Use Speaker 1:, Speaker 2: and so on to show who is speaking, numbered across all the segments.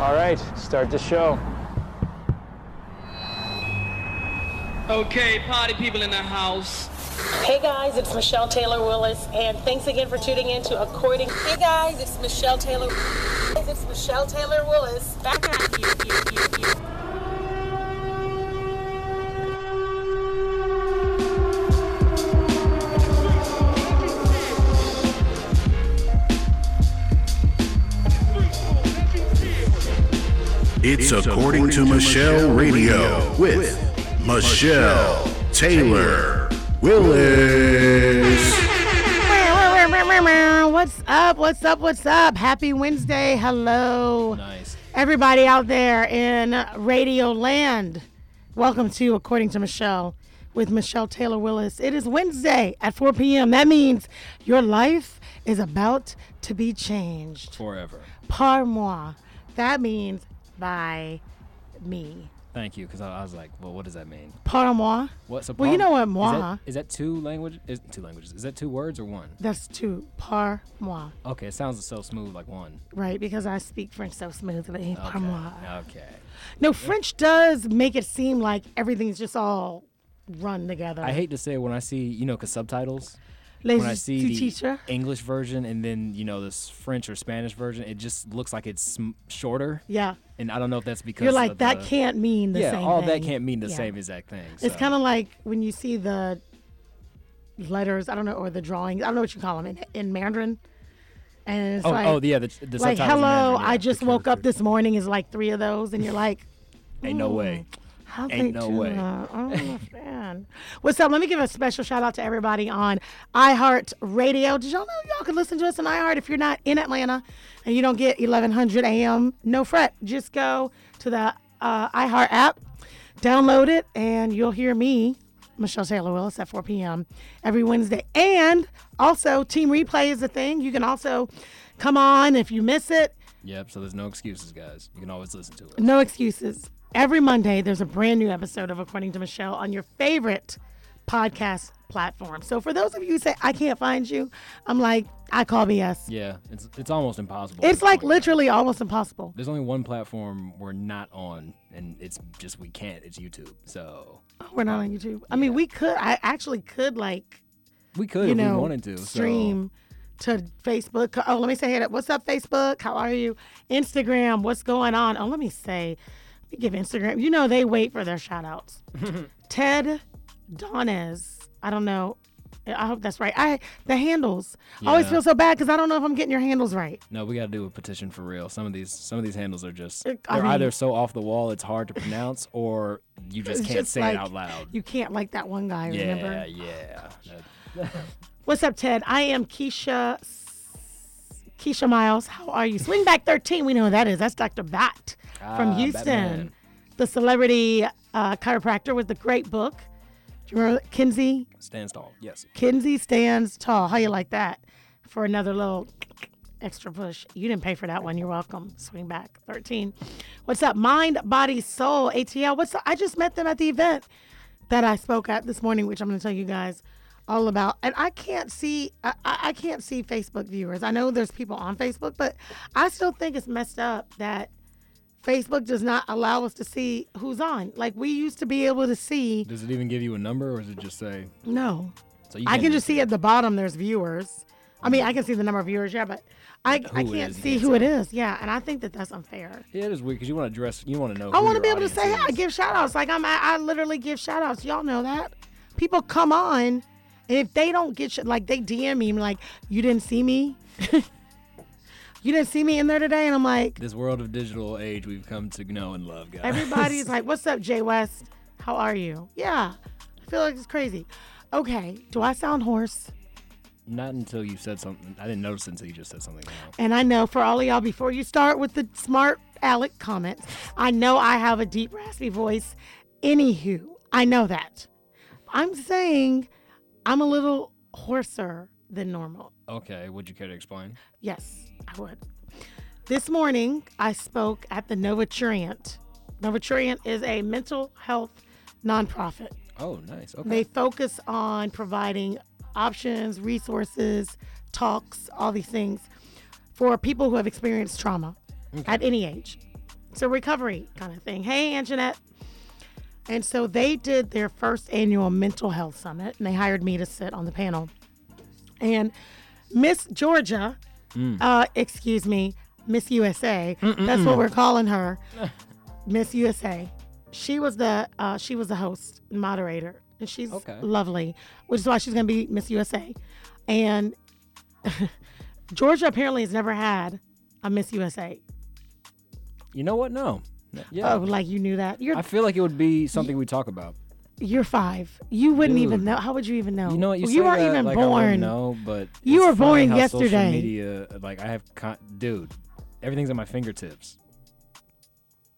Speaker 1: All right, start the show.
Speaker 2: Okay, party people in the house.
Speaker 3: Hey guys, it's Michelle Taylor Willis, and thanks again for tuning in to According. Hey guys, it's Michelle Taylor. It's Michelle Taylor Willis. Back at you. you, you,
Speaker 4: It's According to Michelle Radio with Michelle Taylor Willis.
Speaker 5: What's up? What's up? What's up? Happy Wednesday. Hello.
Speaker 6: Nice.
Speaker 5: Everybody out there in Radio Land. Welcome to According to Michelle with Michelle Taylor Willis. It is Wednesday at 4 p.m. That means your life is about to be changed.
Speaker 6: Forever.
Speaker 5: Par moi. That means by me.
Speaker 6: Thank you, because I, I was like, well, what does that mean?
Speaker 5: Par moi.
Speaker 6: What? So
Speaker 5: Well, you know what
Speaker 6: is
Speaker 5: moi-
Speaker 6: that- Is that two language? Is two languages? Is that two words or one?
Speaker 5: That's two. Par moi.
Speaker 6: Okay, it sounds so smooth, like one.
Speaker 5: Right? Because I speak French so smoothly. Par
Speaker 6: Okay.
Speaker 5: moi.
Speaker 6: Okay.
Speaker 5: No, French does make it seem like everything's just all run together.
Speaker 6: I hate to say when I see, you know, cause subtitles.
Speaker 5: Les
Speaker 6: when I see the
Speaker 5: teacher.
Speaker 6: English version and then you know this French or Spanish version, it just looks like it's sm- shorter.
Speaker 5: Yeah.
Speaker 6: And I don't know if that's because
Speaker 5: You're like,
Speaker 6: of
Speaker 5: that
Speaker 6: the-
Speaker 5: can't mean the
Speaker 6: yeah,
Speaker 5: same
Speaker 6: all
Speaker 5: thing.
Speaker 6: that can't mean the
Speaker 5: Yeah.
Speaker 6: same exact thing.
Speaker 5: It's kind of like when you see the letters, I don't know, or the drawings, I don't know what you call them in, in Mandarin. And it's
Speaker 6: Oh, oh
Speaker 5: like,
Speaker 6: oh, yeah, the, the
Speaker 5: like, hello,
Speaker 6: Mandarin, yeah,
Speaker 5: I just woke up this morning is like three of those, and you're like,
Speaker 6: Ain't no hmm, way.
Speaker 5: How
Speaker 6: Ain't no way.
Speaker 5: that? I don't understand. What's up? Let me give a special shout out to everybody on iHeart Radio. Did y'all know y'all can listen to us on iHeart if you're not in Atlanta and you don't get 1100 AM? No fret. Just go to the uh, iHeart app, download it, and you'll hear me, Michelle Taylor Willis, at 4 p.m. every Wednesday. And also, Team Replay is a thing. You can also come on if you miss it.
Speaker 6: Yep. So there's no excuses, guys. You can always listen to it.
Speaker 5: No excuses. Every Monday, there's a brand new episode of According to Michelle on your favorite podcast platform. So for those of you who say, I can't find you, I'm like, I call BS.
Speaker 6: Yeah, it's it's almost impossible.
Speaker 5: It's like literally almost impossible.
Speaker 6: There's only one platform we're not on, and it's just we can't. It's YouTube. So oh,
Speaker 5: We're not on YouTube. I mean, we could, I actually could like,
Speaker 6: we could
Speaker 5: you
Speaker 6: if
Speaker 5: know,
Speaker 6: we wanted to.
Speaker 5: stream to Facebook. Oh, let me say, hey, what's up, Facebook? How are you? Instagram, what's going on? Oh, let me say, let me give Instagram. You know, they wait for their shout outs. Ted Donez. I don't know. I hope that's right. I the handles. I always feel so bad because I don't know if I'm getting your handles right.
Speaker 6: No, we got to do a petition for real. Some of these some of these handles are just they're
Speaker 5: mean-
Speaker 6: either so off the wall it's hard to pronounce, or you just can't
Speaker 5: just
Speaker 6: say
Speaker 5: like,
Speaker 6: it out loud.
Speaker 5: You can't like that one guy.
Speaker 6: yeah,
Speaker 5: Remember?
Speaker 6: yeah. That-
Speaker 5: What's up, Ted? I am Keisha. Keisha Miles, how are you? Swing back 13. We know who that is. That's Dr. Bat from
Speaker 6: Ah,
Speaker 5: Houston,
Speaker 6: Batman.
Speaker 5: the celebrity uh, chiropractor with the great book. Do you remember Kinsey?
Speaker 6: Stands tall. Yes.
Speaker 5: Kinsey stands tall. How you like that? For another little extra push. You didn't pay for that one. You're welcome. Swing back 13. What's up? Mind, Body, Soul, ATL. What's up? I just met them at the event that I spoke at this morning, which I'm going to tell you guys all about. And I can't see, I, I I can't see Facebook viewers. I know there's people on Facebook, but I still think it's messed up that Facebook does not allow us to see who's on. Like we used to be able to see.
Speaker 6: Does it even give you a number, or does it just say?
Speaker 5: No,
Speaker 6: So you
Speaker 5: I
Speaker 6: can't
Speaker 5: just see at the bottom there's viewers. I mean, I can see the number of viewers, yeah, but I, I
Speaker 6: Who
Speaker 5: can't see who it is. Yeah, and I think that that's unfair.
Speaker 6: Yeah, it is weird because you want to dress. You want to know.
Speaker 5: I want to be able to say, I give shout outs. Like, I'm, I, I literally give shout outs. Y'all know that. People come on, and if they don't get, sh- like, they DM me, like, you didn't see me? you didn't see me in there today? And I'm like,
Speaker 6: This world of digital age we've come to know and love, guys.
Speaker 5: Everybody's like, "What's up, Jay West? How are you?" Yeah, I feel like it's crazy. Okay, do I sound hoarse?
Speaker 6: Not until you said something. I didn't notice until you just said something. Now.
Speaker 5: And I know for all of y'all, before you start with the smart Alec comments, I know I have a deep, raspy voice. Anywho, I know that. I'm saying I'm a little hoarser than normal.
Speaker 6: Okay, would you care to explain?
Speaker 5: Yes, I would. This morning, I spoke at the Novaturient. Novaturient is a mental health nonprofit.
Speaker 6: Oh, nice. Okay.
Speaker 5: They focus on providing options, resources, talks, all these things for people who have experienced trauma at any age. a recovery kind of thing. Hey, Anjanette. And so they did their first annual mental health summit, and they hired me to sit on the panel. And Miss Georgia, uh, excuse me, Miss USA, that's what we're calling her, Miss USA. She was the uh, she was the host and moderator, and she's
Speaker 6: Okay.
Speaker 5: lovely, which is why she's gonna be Miss USA. And Georgia apparently has never had a Miss USA.
Speaker 6: You know what? No. Yeah.
Speaker 5: Oh, like you knew that. You're
Speaker 6: I feel like it would be something we talk about.
Speaker 5: You're five. You wouldn't even know. How would you even know?
Speaker 6: You know what? You,
Speaker 5: you weren't
Speaker 6: that,
Speaker 5: even
Speaker 6: like,
Speaker 5: born.
Speaker 6: know, but
Speaker 5: You were born yesterday.
Speaker 6: media, like I have, con- dude, everything's at my fingertips.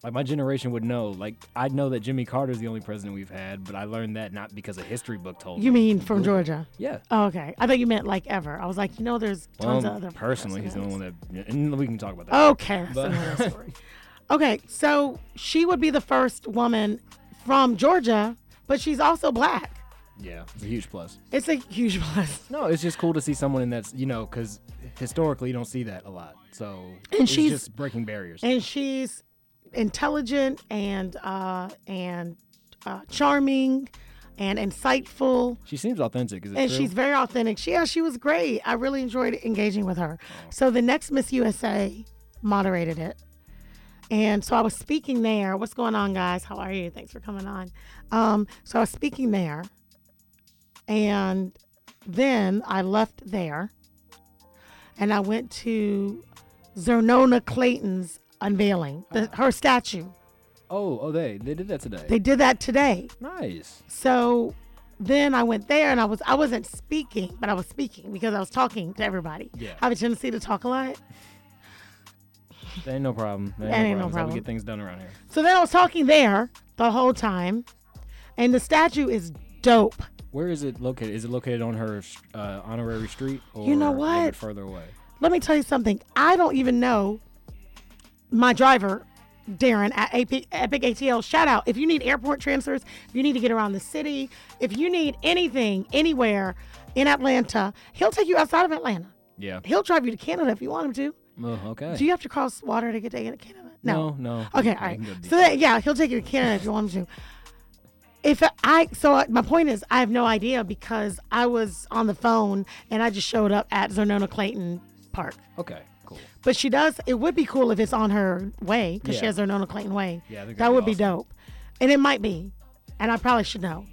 Speaker 6: Like my generation would know. Like I'd know that Jimmy Carter's the only president we've had, but I learned that not because a history book told
Speaker 5: You
Speaker 6: me.
Speaker 5: mean from. Georgia?
Speaker 6: Yeah.
Speaker 5: Oh, okay. I thought you meant like ever. I was like, you know, there's tons
Speaker 6: Well,
Speaker 5: of other.
Speaker 6: personally, he's the only one that, and we can talk about that.
Speaker 5: Okay,
Speaker 6: But-
Speaker 5: Okay, so she would be the first woman from Georgia, but she's also black.
Speaker 6: Yeah, it's a huge plus.
Speaker 5: It's a huge plus.
Speaker 6: No, it's just cool to see someone in that's you know because historically you don't see that a lot. So
Speaker 5: And
Speaker 6: it's
Speaker 5: she's-
Speaker 6: just breaking barriers.
Speaker 5: and she's intelligent and uh, and uh, charming and insightful.
Speaker 6: she seems authentic.
Speaker 5: And
Speaker 6: true?
Speaker 5: she's very authentic. She, yeah, she was great. I really enjoyed engaging with her. So the next Miss USA moderated it. And so I was speaking there. What's going on, guys? How are you? Thanks for coming on. Um, so I was speaking there. And then I left there and I went to Xernona Clayton's unveiling, the, her statue.
Speaker 6: oh, oh, they they did that today.
Speaker 5: They did that today.
Speaker 6: nice.
Speaker 5: So then I went there and I was I wasn't speaking, but I was speaking because I was talking to everybody.
Speaker 6: Yeah.
Speaker 5: I have a tendency to talk a lot.
Speaker 6: That ain't no problem. That ain't, no
Speaker 5: no
Speaker 6: problem. That's how we get things done around here.
Speaker 5: So then I was talking there the whole time, and the statue is dope.
Speaker 6: Where is it located? Is it located on her uh, honorary street? Or
Speaker 5: You know
Speaker 6: a little
Speaker 5: what?
Speaker 6: bit further away.
Speaker 5: Let me tell you something. I don't even know my driver, Darren at AP, Epic ATL. Shout out. If you need airport transfers, if you need to get around the city, if you need anything anywhere in Atlanta, he'll take you outside of Atlanta.
Speaker 6: Yeah.
Speaker 5: He'll drive you to Canada if you want him to.
Speaker 6: Oh, okay.
Speaker 5: Do you have to cross water to get to Canada?
Speaker 6: no, no.
Speaker 5: Okay, all right.
Speaker 6: can go deep.
Speaker 5: So that, yeah, he'll take you to Canada if you want him to. If I so my point is I have no idea because I was on the phone and I just showed up at Xernona Clayton Park.
Speaker 6: okay, cool.
Speaker 5: But she does. It would be cool if it's on her way because she
Speaker 6: Yeah.
Speaker 5: has Xernona Clayton Way.
Speaker 6: Yeah,
Speaker 5: that would
Speaker 6: be
Speaker 5: be dope, and it might be, and I probably should know,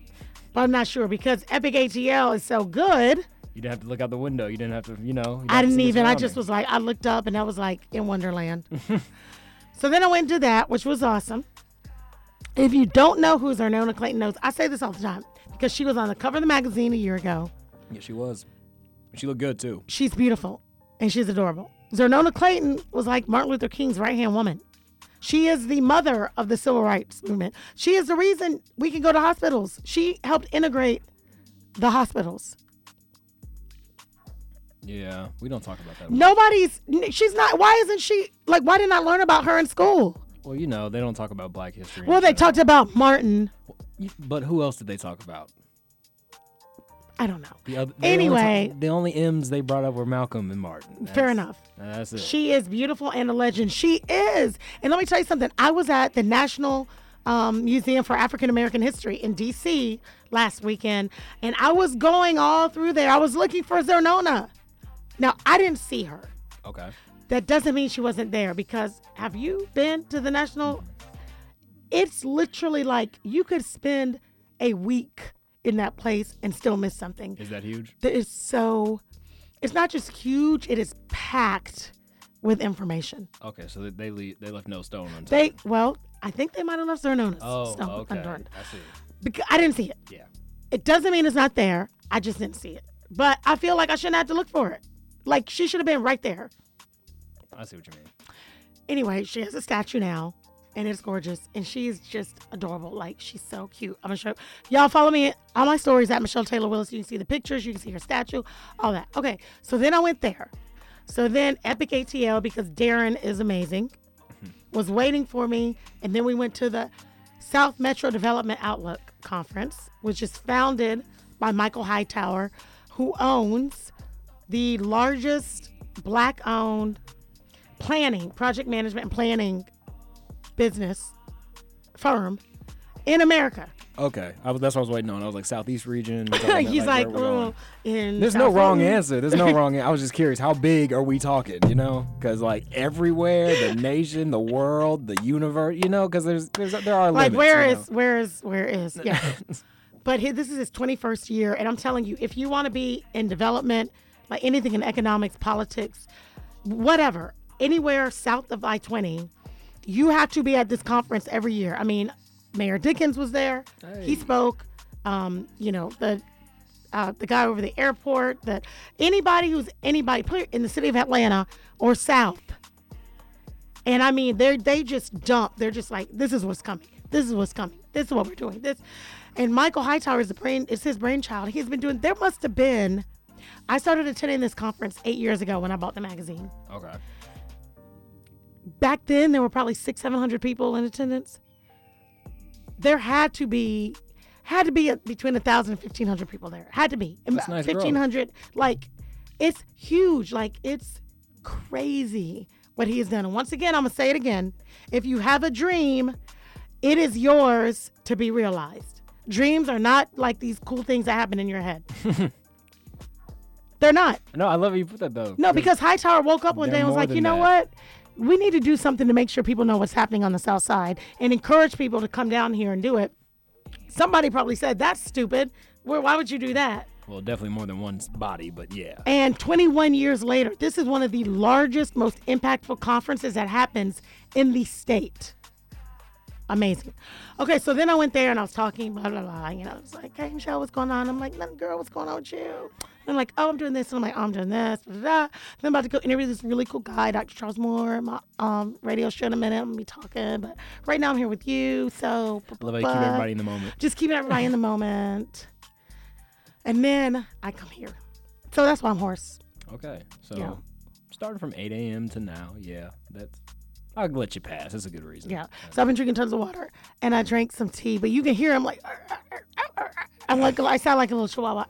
Speaker 5: but I'm not sure because Epic ATL is so good.
Speaker 6: You didn't have to look out the window. You didn't have to, you know.
Speaker 5: I didn't even. I just was like, I looked up and I was like in Wonderland. so then I went and did that, which was awesome. If you don't know who Xernona Clayton knows, I say this all the time because she was on the cover of the magazine a year ago.
Speaker 6: Yeah, she was. She looked good too.
Speaker 5: She's beautiful and she's adorable. Xernona Clayton was like Martin Luther King's right hand woman. She is the mother of the civil rights movement. She is the reason we can go to hospitals. She helped integrate the hospitals.
Speaker 6: Yeah, we don't talk about that.
Speaker 5: Nobody's, she's not, why isn't she, like, why didn't I learn about her in school?
Speaker 6: Well, you know, they don't talk about Black history.
Speaker 5: Well, they talked about Martin.
Speaker 6: But who else did they talk about?
Speaker 5: I don't know.
Speaker 6: The other, only
Speaker 5: Anyway.
Speaker 6: talk- the only M's they brought up were Malcolm and Martin.
Speaker 5: Fair enough.
Speaker 6: That's it.
Speaker 5: She is beautiful and a legend. She is. And let me tell you something. I was at the National um, Museum for African American History in D.C. last weekend, and I was going all through there. I was looking for Xernona. Now, I didn't see her.
Speaker 6: okay.
Speaker 5: That doesn't mean she wasn't there because have you been to the National? It's literally like you could spend a week in that place and still miss something.
Speaker 6: Is that huge?
Speaker 5: that is so it's not just huge it is packed with information
Speaker 6: Okay, so they they, le- they left no stone unturned.
Speaker 5: they well i think they might have left their Xernona's
Speaker 6: oh,
Speaker 5: stone
Speaker 6: okay.
Speaker 5: unturned
Speaker 6: I see.
Speaker 5: because i didn't see it
Speaker 6: Yeah.
Speaker 5: it doesn't mean it's not there i just didn't see it but i feel like i shouldn't have to look for it like she should have been right there.
Speaker 6: I see what you mean.
Speaker 5: anyway she has a statue now and it's gorgeous and she's just adorable. Like she's so cute. I'm gonna show y'all follow me on my stories at michelle taylor willis. You can see the pictures you can see her statue all that. Okay so then i went there. So then epic atl because darren is amazing was waiting for me and then we went to the south metro development outlook conference which is founded by michael hightower who owns the largest black owned planning project management and planning business firm in America.
Speaker 6: Okay, I was, that's what I was waiting on. I was like Southeast region. we're talking about,
Speaker 5: He's like,
Speaker 6: where
Speaker 5: oh, in
Speaker 6: There's no wrong
Speaker 5: Florida."
Speaker 6: answer. There's no wrong. I was just curious, how big are we talking? You know, because like everywhere, the nation, the world, the universe. You know, because there's there's there are
Speaker 5: Like
Speaker 6: limits.
Speaker 5: where is where is where is yeah. but he, this is his 21st year, and I'm telling you, if you want to be in development, like anything in economics, politics, whatever, anywhere south of I-20, you have to be at this conference every year. I mean, Mayor Dickens was there. He spoke. Um, you know the. Uh, the guy over the airport, that anybody who's anybody in the city of Atlanta or South, and I mean, they they just dump. They're just like, this is what's coming. This is what's coming. This is what we're doing. This, and Michael Hightower is the brain. It's his brainchild. He's been doing. There must have been. I started attending this conference eight years ago when I bought the magazine.
Speaker 6: Okay.
Speaker 5: Back then, there were probably six, seven hundred people in attendance. There had to be, had to be a, between a thousand and fifteen hundred people there. Had to be.
Speaker 6: That's nice.
Speaker 5: Fifteen hundred. Like, it's huge. Like, it's crazy what he has done. And once again, I'm gonna say it again. If you have a dream, it is yours to be realized. Dreams are not like these cool things that happen in your head. They're not.
Speaker 6: No, I love how you put that though.
Speaker 5: No, because Hightower woke up one day and was like, you know
Speaker 6: that."
Speaker 5: what? We need to do something to make sure people know what's happening on the South Side and encourage people to come down here and do it. Somebody probably said, that's stupid. Well, why would you do that?
Speaker 6: Well, definitely more than one body, but yeah.
Speaker 5: And 21 years later, this is one of the largest, most impactful conferences that happens in the state. Amazing. Okay, so then I went there and I was talking, blah, blah, blah. You know, it's like, hey, Michelle, what's going on? I'm like, nothing, girl, what's going on with you? I'm like, oh, I'm doing this. And I'm like, oh, I'm doing this. Blah, blah, blah. Then I'm about to go interview this really cool guy, Dr. Charles Moore, my um, radio show in a minute. I'm going to be talking. But right now I'm here with you. So,
Speaker 6: I love how you keep everybody in the moment.
Speaker 5: just keeping everybody in the moment. And then I come here. So that's why I'm hoarse.
Speaker 6: Okay, so
Speaker 5: Yeah.
Speaker 6: starting from 8 a.m. to now, yeah, that's. I'll let you pass. That's a good reason.
Speaker 5: Yeah. So I've been drinking tons of water and I drank some tea, but you can hear I'm like, I'm like, I sound like a little chihuahua.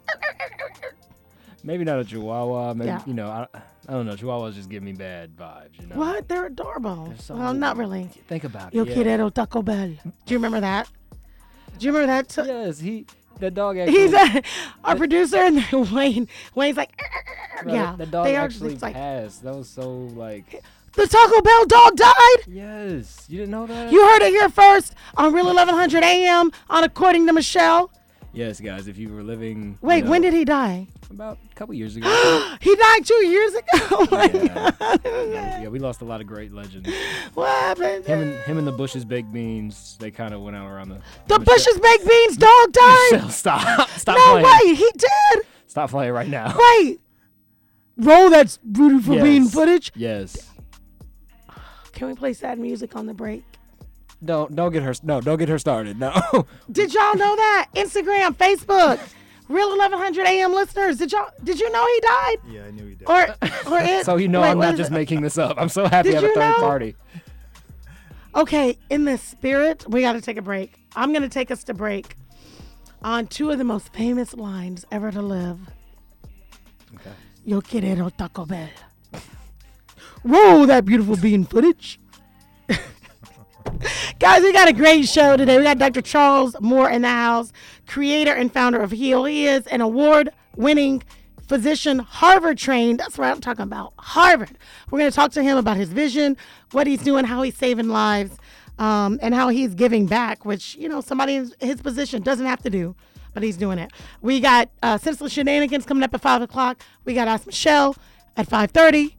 Speaker 6: Maybe not a Chihuahua. Maybe
Speaker 5: Yeah.
Speaker 6: you know, I, I don't know. Chihuahuas just give me bad vibes. You know.
Speaker 5: What? They're adorable.
Speaker 6: so-
Speaker 5: well, not really.
Speaker 6: Think about
Speaker 5: Yo
Speaker 6: it. yeah.
Speaker 5: quiero Taco Bell. Do you remember that? Do you remember that? t-
Speaker 6: Yes, he. That dog actually.
Speaker 5: He's a, our producer and then Wayne. Wayne's like,
Speaker 6: no,
Speaker 5: yeah.
Speaker 6: That dog
Speaker 5: they are
Speaker 6: actually
Speaker 5: just like
Speaker 6: passed. That was so like.
Speaker 5: the Taco Bell dog died.
Speaker 6: Yes, you didn't know that.
Speaker 5: You heard it here first on Real 1100 AM on According to Michelle.
Speaker 6: yes, guys. If you were living. you
Speaker 5: Wait, when did he die?
Speaker 6: About a couple years ago.
Speaker 5: He died two years ago. Oh my
Speaker 6: yeah.
Speaker 5: God.
Speaker 6: yeah, we lost a lot of great legends.
Speaker 5: What happened?
Speaker 6: Him and him and the Bush's baked beans. They kind of went out around the.
Speaker 5: the Bush's baked beans dog died.
Speaker 6: Michelle, stop! Stop
Speaker 5: No
Speaker 6: playing!
Speaker 5: way, he did.
Speaker 6: Stop playing right now.
Speaker 5: Wait. Roll that beautiful bean
Speaker 6: Yes.
Speaker 5: footage.
Speaker 6: Yes.
Speaker 5: Can we play sad music on the break?
Speaker 6: Don't don't get her no don't get her started. No.
Speaker 5: Did y'all know that? Instagram, Facebook, Real 1100 AM listeners. Did y'all? Did you know he died?
Speaker 1: Yeah, I knew he did.
Speaker 5: Or or it?
Speaker 6: so you know
Speaker 5: wait,
Speaker 6: I'm not just
Speaker 5: it?
Speaker 6: making this up. I'm so happy
Speaker 5: Did
Speaker 6: to have a
Speaker 5: you
Speaker 6: third
Speaker 5: know?
Speaker 6: party.
Speaker 5: Okay, in the spirit, we got to take a break. I'm going to take us to break on two of the most famous lines ever to live.
Speaker 6: Okay.
Speaker 5: Yo quiero Taco Bell. Roll that beautiful bean footage. Guys, we got a great show today. We got Dr. Charles Moore in the house, creator and founder of Heal. He is an award winning physician, Harvard trained. That's what I'm talking about. Harvard. We're going to talk to him about his vision, what he's doing, how he's saving lives, um, and how he's giving back, which, you know, somebody in his position doesn't have to do, but he's doing it. We got uh, Senseless Shenanigans coming up at 5 o'clock. We got Ask Michelle at 5.30.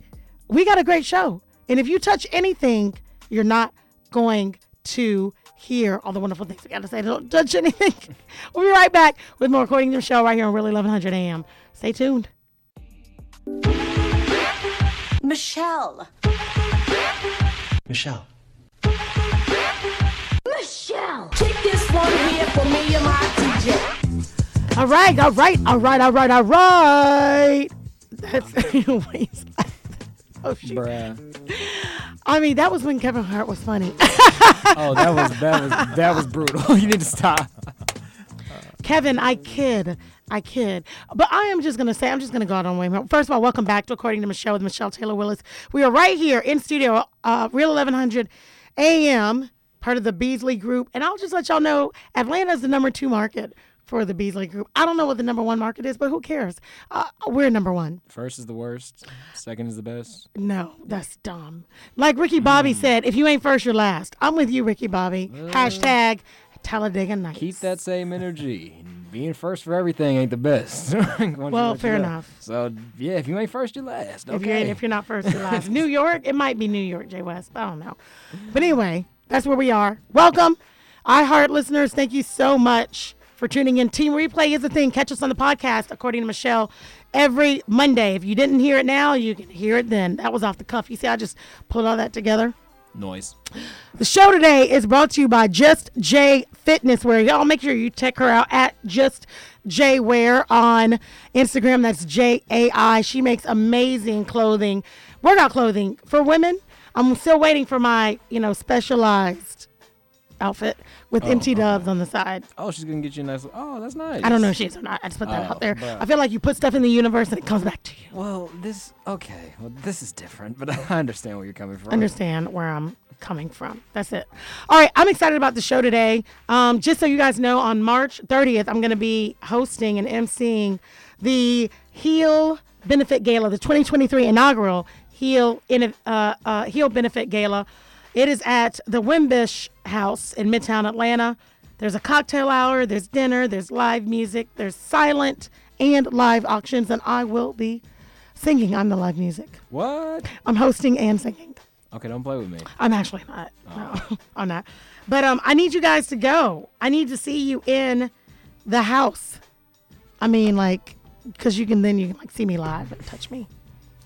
Speaker 5: We got a great show. And if you touch anything, you're not going to hear all the wonderful things we got to say. Don't touch anything. we'll be right back with more According to the Show right here on Really 1100 AM. Stay tuned.
Speaker 7: Michelle.
Speaker 1: Michelle.
Speaker 7: Michelle. Kick this one here for me and my TJ.
Speaker 5: All right, all right, all right, all right, all right. That's Wayne's like, Oh, shoot.
Speaker 6: Bruh.
Speaker 5: I mean, that was when Kevin Hart was funny.
Speaker 6: Oh, that was that was that was brutal. you need to stop.
Speaker 5: Kevin, I kid. I kid. But I am just going to say, I'm just going to go out on a whim. First of all, welcome back to According to Michelle with Michelle Taylor Willis. We are right here in studio, uh, Real 1100 AM. part of the Beasley Group. And I'll just let y'all know Atlanta is the number two market for the Beasley Group. I don't know what the number one market is, but who cares? Uh, we're number one.
Speaker 6: First is the worst. Second is the best.
Speaker 5: No, that's dumb. Like Ricky Bobby said, if you ain't first, you're last. I'm with you, Ricky Bobby. Hashtag Talladega Nights.
Speaker 6: Keep that same energy. Being first for everything ain't the best.
Speaker 5: Well, fair enough.
Speaker 6: So yeah, if you ain't first, you're last. Okay.
Speaker 5: If you ain't, if you're not first, you're last. New York, it might be New York, Jay West. I don't know. But anyway, that's where we are. Welcome, iHeart listeners. Thank you so much for tuning in. Team Replay is a thing. Catch us on the podcast, according to Michelle, every Monday. If you didn't hear it now, you can hear it then. That was off the cuff. You see, I just pulled all that together.
Speaker 6: Noise.
Speaker 5: The show today is brought to you by Just Jai Fitness Wear. Y'all make sure you check her out at Just Jai Wear on Instagram. That's J A I. She makes amazing clothing, workout clothing for women. I'm still waiting for my, you know, specialized outfit with empty dubs on the side.
Speaker 6: Oh, she's gonna get you a nice. Oh, that's nice.
Speaker 5: I don't know if she is or not. I just put that
Speaker 6: Oh,
Speaker 5: out there. I feel like you put stuff in the universe and it comes back to you.
Speaker 6: Well, this okay. Well, this is different, but I understand where you're coming from.
Speaker 5: understand where I'm coming from. That's it. All right, I'm excited about the show today. Um, just so you guys know, on March 30th, I'm to be hosting and emceeing the Heal Benefit Gala, the 2023 inaugural Heal in uh, uh, Heal Benefit Gala. It is at the Wimbish House in Midtown Atlanta. There's a cocktail hour, there's dinner, there's live music, there's silent and live auctions, and I will be singing. I'm the live music.
Speaker 6: What?
Speaker 5: I'm hosting and singing.
Speaker 6: Okay, don't play with me.
Speaker 5: I'm actually not. No, I'm not. But um, I need you guys to go. I need to see you in the house. I mean, like, because you can then you can like see me live and touch me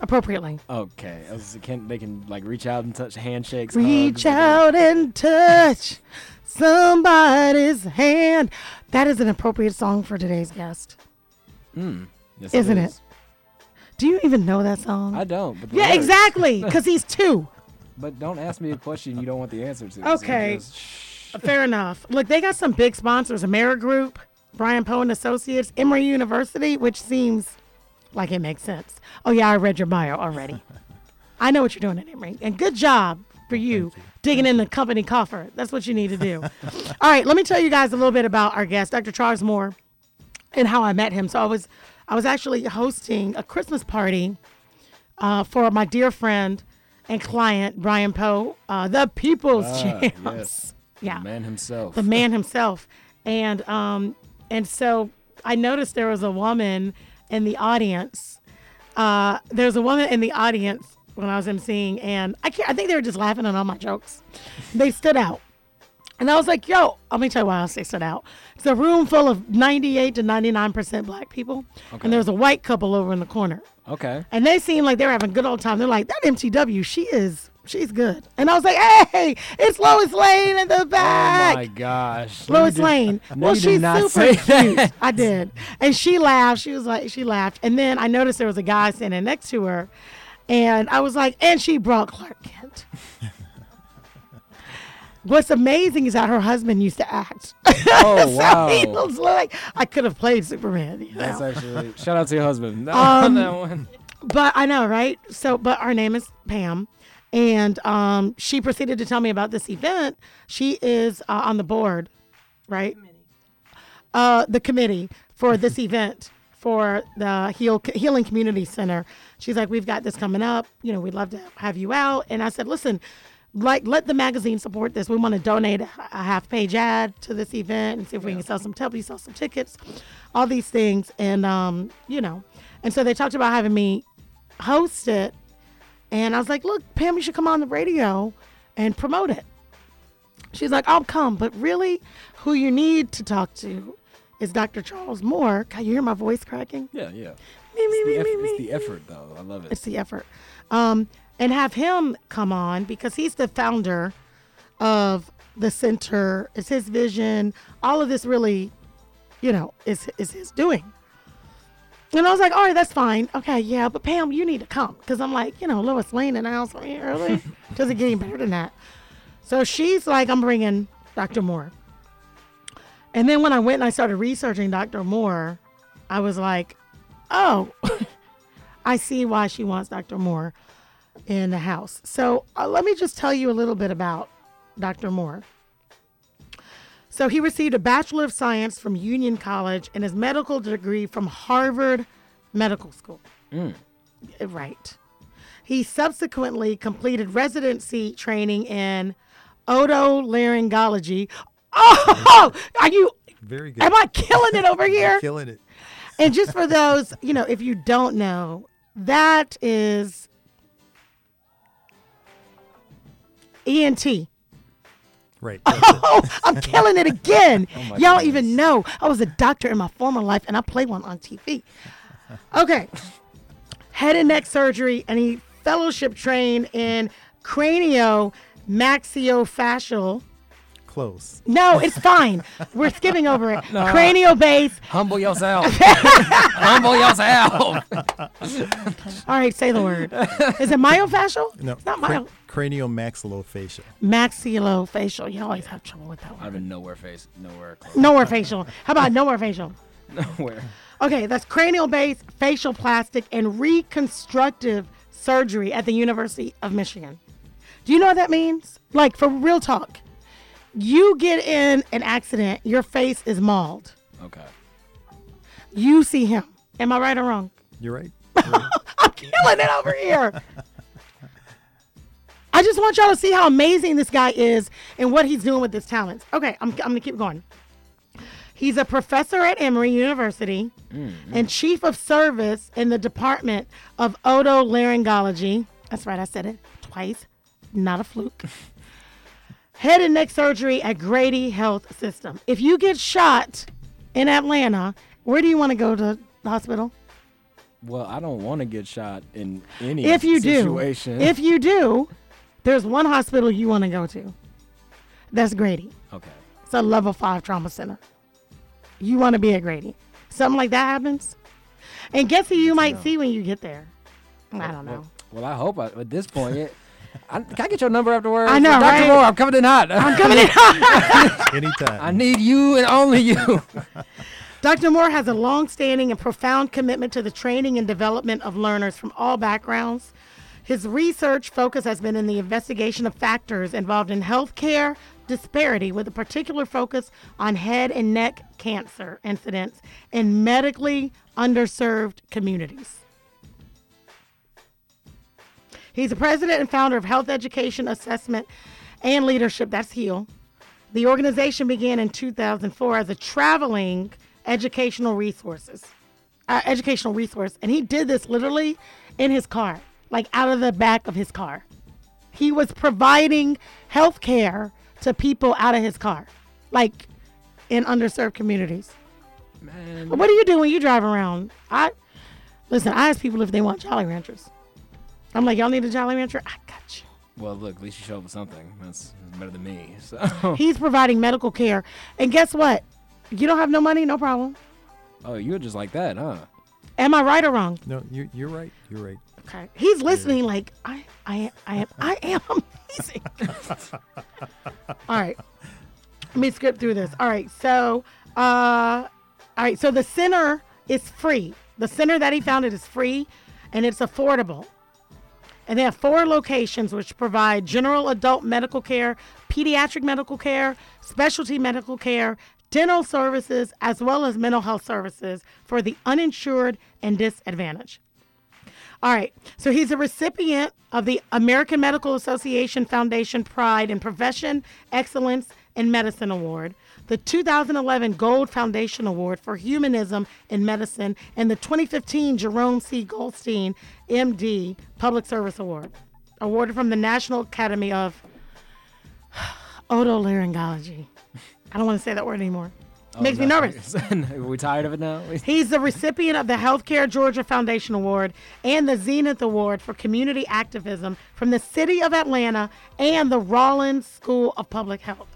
Speaker 5: appropriately.
Speaker 6: Okay, I was- can they can like reach out and touch handshakes.
Speaker 5: Reach
Speaker 6: hugs,
Speaker 5: out and touch somebody's hand. That is an appropriate song for today's guest. Hmm.
Speaker 6: Yes,
Speaker 5: Isn't it?
Speaker 6: is.
Speaker 5: Do you even know that song?
Speaker 6: I don't. But
Speaker 5: yeah,
Speaker 6: words.
Speaker 5: exactly. Because he's two.
Speaker 6: But don't ask me a question you don't want the answer to. so
Speaker 5: Okay.
Speaker 6: just. Uh,
Speaker 5: fair enough. Look, they got some big sponsors: AmeriGroup, Brian Poe and Associates, Emory University, which seems like it makes sense. Oh yeah, I read your bio already. I know what you're doing at Emory, and good job for you digging in the company coffer. That's what you need to do. All right, let me tell you guys a little bit about our guest, Dr. Charles Moore, and how I met him. So I was, I was actually hosting a Christmas party uh, for my dear friend and client Brian Poe, uh, the People's
Speaker 6: Ah,
Speaker 5: Champs.
Speaker 6: yes.
Speaker 5: Yeah
Speaker 6: The man himself.
Speaker 5: the man himself. And um, and so I noticed there was a woman in the audience. Uh, there was a woman in the audience when I was emceeing, and I can't, I think they were just laughing at all my jokes. They stood out. And I was like, yo, let me tell you why else they stood out. It's a room full of 98 to 99% black people. And there was a white couple over in the corner.
Speaker 6: Okay.
Speaker 5: And they seemed like they were having a good old time. They're like, that MTW, she is, she's good. And I was like, hey, it's Lois Lane in the back.
Speaker 6: Oh my gosh.
Speaker 5: Lois Lane.
Speaker 6: No,
Speaker 5: well, she's super cute. I did. And she laughed. She was like, she laughed. And then I noticed there was a guy standing next to her. And I was like, and she brought Clark Kent. What's amazing is that her husband used to act.
Speaker 6: Oh
Speaker 5: so he
Speaker 6: wow.
Speaker 5: was like, I could have played Superman. You know?
Speaker 6: That's actually shout out to your husband. No,
Speaker 5: Um,
Speaker 6: that one.
Speaker 5: But I know, right? So, but our name is Pam, and um, she proceeded to tell me about this event. She is uh, on the board, right? Uh, the committee for this event for the Heal, Healing Community Center. She's like, we've got this coming up. You know, we'd love to have you out. And I said, listen, like, let the magazine support this. We want to donate a, half page ad to this event and see if we can sell some, you sell some tickets, all these things. And, um, you know, and so they talked about having me host it. And I was like, look, Pam, you should come on the radio and promote it. She's like, I'll come, but really, who you need to talk to is Dr. Charles Moore. Can you hear my voice cracking?
Speaker 6: Yeah, yeah.
Speaker 5: Me, me,
Speaker 6: It's the,
Speaker 5: me,
Speaker 6: eff-
Speaker 5: me,
Speaker 6: it's the effort though. I love it.
Speaker 5: It's the effort. Um, and have him come on because he's the founder of the center. It's his vision. All of this really, you know, is is his doing. And I was like, all right, that's fine. Okay, yeah, but Pam, you need to come because I'm like, you know, Lois Lane and I was like, really? Doesn't get any better than that. So she's like, I'm bringing Dr. Moore. And then when I went and I started researching Dr. Moore, I was like, oh, I see why she wants Dr. Moore in the house. So uh, let me just tell you a little bit about Dr. Moore. So he received a Bachelor of Science from Union College and his medical degree from Harvard Medical School. Mm. Right. He subsequently completed residency training in otolaryngology. Oh, are you?
Speaker 1: Very good.
Speaker 5: Am I killing it over here?
Speaker 1: Killing it.
Speaker 5: And just for those, you know, if you don't know, that is ENT.
Speaker 1: Right.
Speaker 5: Oh, I'm killing it again.
Speaker 6: Oh my
Speaker 5: Y'all don't
Speaker 6: goodness.
Speaker 5: even know. I was a doctor in my former life and I played one on TV. Okay. Head and neck surgery, and he fellowship trained in cranio maxillofacial.
Speaker 1: Close.
Speaker 5: No, it's fine. We're skipping over it. Cranial base.
Speaker 6: Humble yourself. Humble yourself.
Speaker 5: All right, say the word. Is it myofascial?
Speaker 1: No.
Speaker 5: It's not
Speaker 1: cra-
Speaker 5: myo.
Speaker 1: Craniomaxillofacial.
Speaker 5: Maxillofacial. Maxillofacial. You always have trouble with that one.
Speaker 6: I
Speaker 5: one.
Speaker 6: have nowhere face, nowhere close.
Speaker 5: Nowhere facial. How about nowhere facial?
Speaker 6: Nowhere.
Speaker 5: Okay, that's cranial base, facial plastic and reconstructive surgery at the University of Michigan. Do you know what that means? Like, for real talk, you get in an accident, your face is mauled.
Speaker 6: Okay.
Speaker 5: You see him. Am I right or wrong?
Speaker 1: You're right.
Speaker 5: I'm killing it over here. I just want y'all to see how amazing this guy is and what he's doing with his talents. Okay, I'm, I'm going to keep going. He's a professor at Emory University mm-hmm. and chief of service in the Department of Otolaryngology. That's right, I said it twice, not a fluke. Head and neck surgery at Grady Health System. If you get shot in Atlanta, where do you want to go to the hospital?
Speaker 6: Well, I don't want to get shot in any
Speaker 5: if you
Speaker 6: situation.
Speaker 5: do, if you do, there's one hospital you want to go to. That's Grady.
Speaker 6: okay.
Speaker 5: It's a level five trauma center. You want to be at Grady. Something like that happens, and guess who you might see when you get there? I don't know.
Speaker 6: Well, I hope I, at this point. It, I, can I get your number afterwards?
Speaker 5: I know,
Speaker 6: Dr.
Speaker 5: right?
Speaker 6: Moore, I'm coming in hot.
Speaker 5: I'm coming in.
Speaker 1: Anytime.
Speaker 6: I need you and only you.
Speaker 5: Dr. Moore has a long-standing and profound commitment to the training and development of learners from all backgrounds. His research focus has been in the investigation of factors involved in healthcare disparity with a particular focus on head and neck cancer incidents in medically underserved communities. He's the president and founder of Health Education Assessment and Leadership, that's HEAL. The organization began in 2004 as a traveling educational resources, uh, educational resource, and he did this literally in his car, like out of the back of his car. He was providing health care to people out of his car, like in underserved communities.
Speaker 6: Man,
Speaker 5: what do you do when you drive around? I listen. I ask people if they want Jolly Ranchers. I'm like, y'all need a Jolly Rancher? I got you.
Speaker 6: well, look, at least you showed up with something. That's, that's better than me. So,
Speaker 5: He's providing medical care, and guess what? You don't have no money, no problem.
Speaker 6: oh, you're just like that, huh?
Speaker 5: Am I right or wrong?
Speaker 1: no, you're, you're right. You're right.
Speaker 5: Okay. He's listening like I I I am I am amazing. All right. Let me skip through this. All right. So uh all right, so the center is free. The center that he founded is free and it's affordable. And they have four locations which provide general adult medical care, pediatric medical care, specialty medical care, dental services, as well as mental health services for the uninsured and disadvantaged. All right. So he's a recipient of the American Medical Association Foundation Pride in Profession Excellence in Medicine Award, the 2011 Gold Foundation Award for Humanism in Medicine, and the 2015 Jerome C. Goldstein, MD, Public Service Award, awarded from the National Academy of Otolaryngology. I don't want to say that word anymore. Oh, Makes me nervous.
Speaker 6: Are we tired of it now?
Speaker 5: He's the recipient of the Healthcare Georgia Foundation Award and the Zenith Award for Community Activism from the City of Atlanta and the Rollins School of Public Health.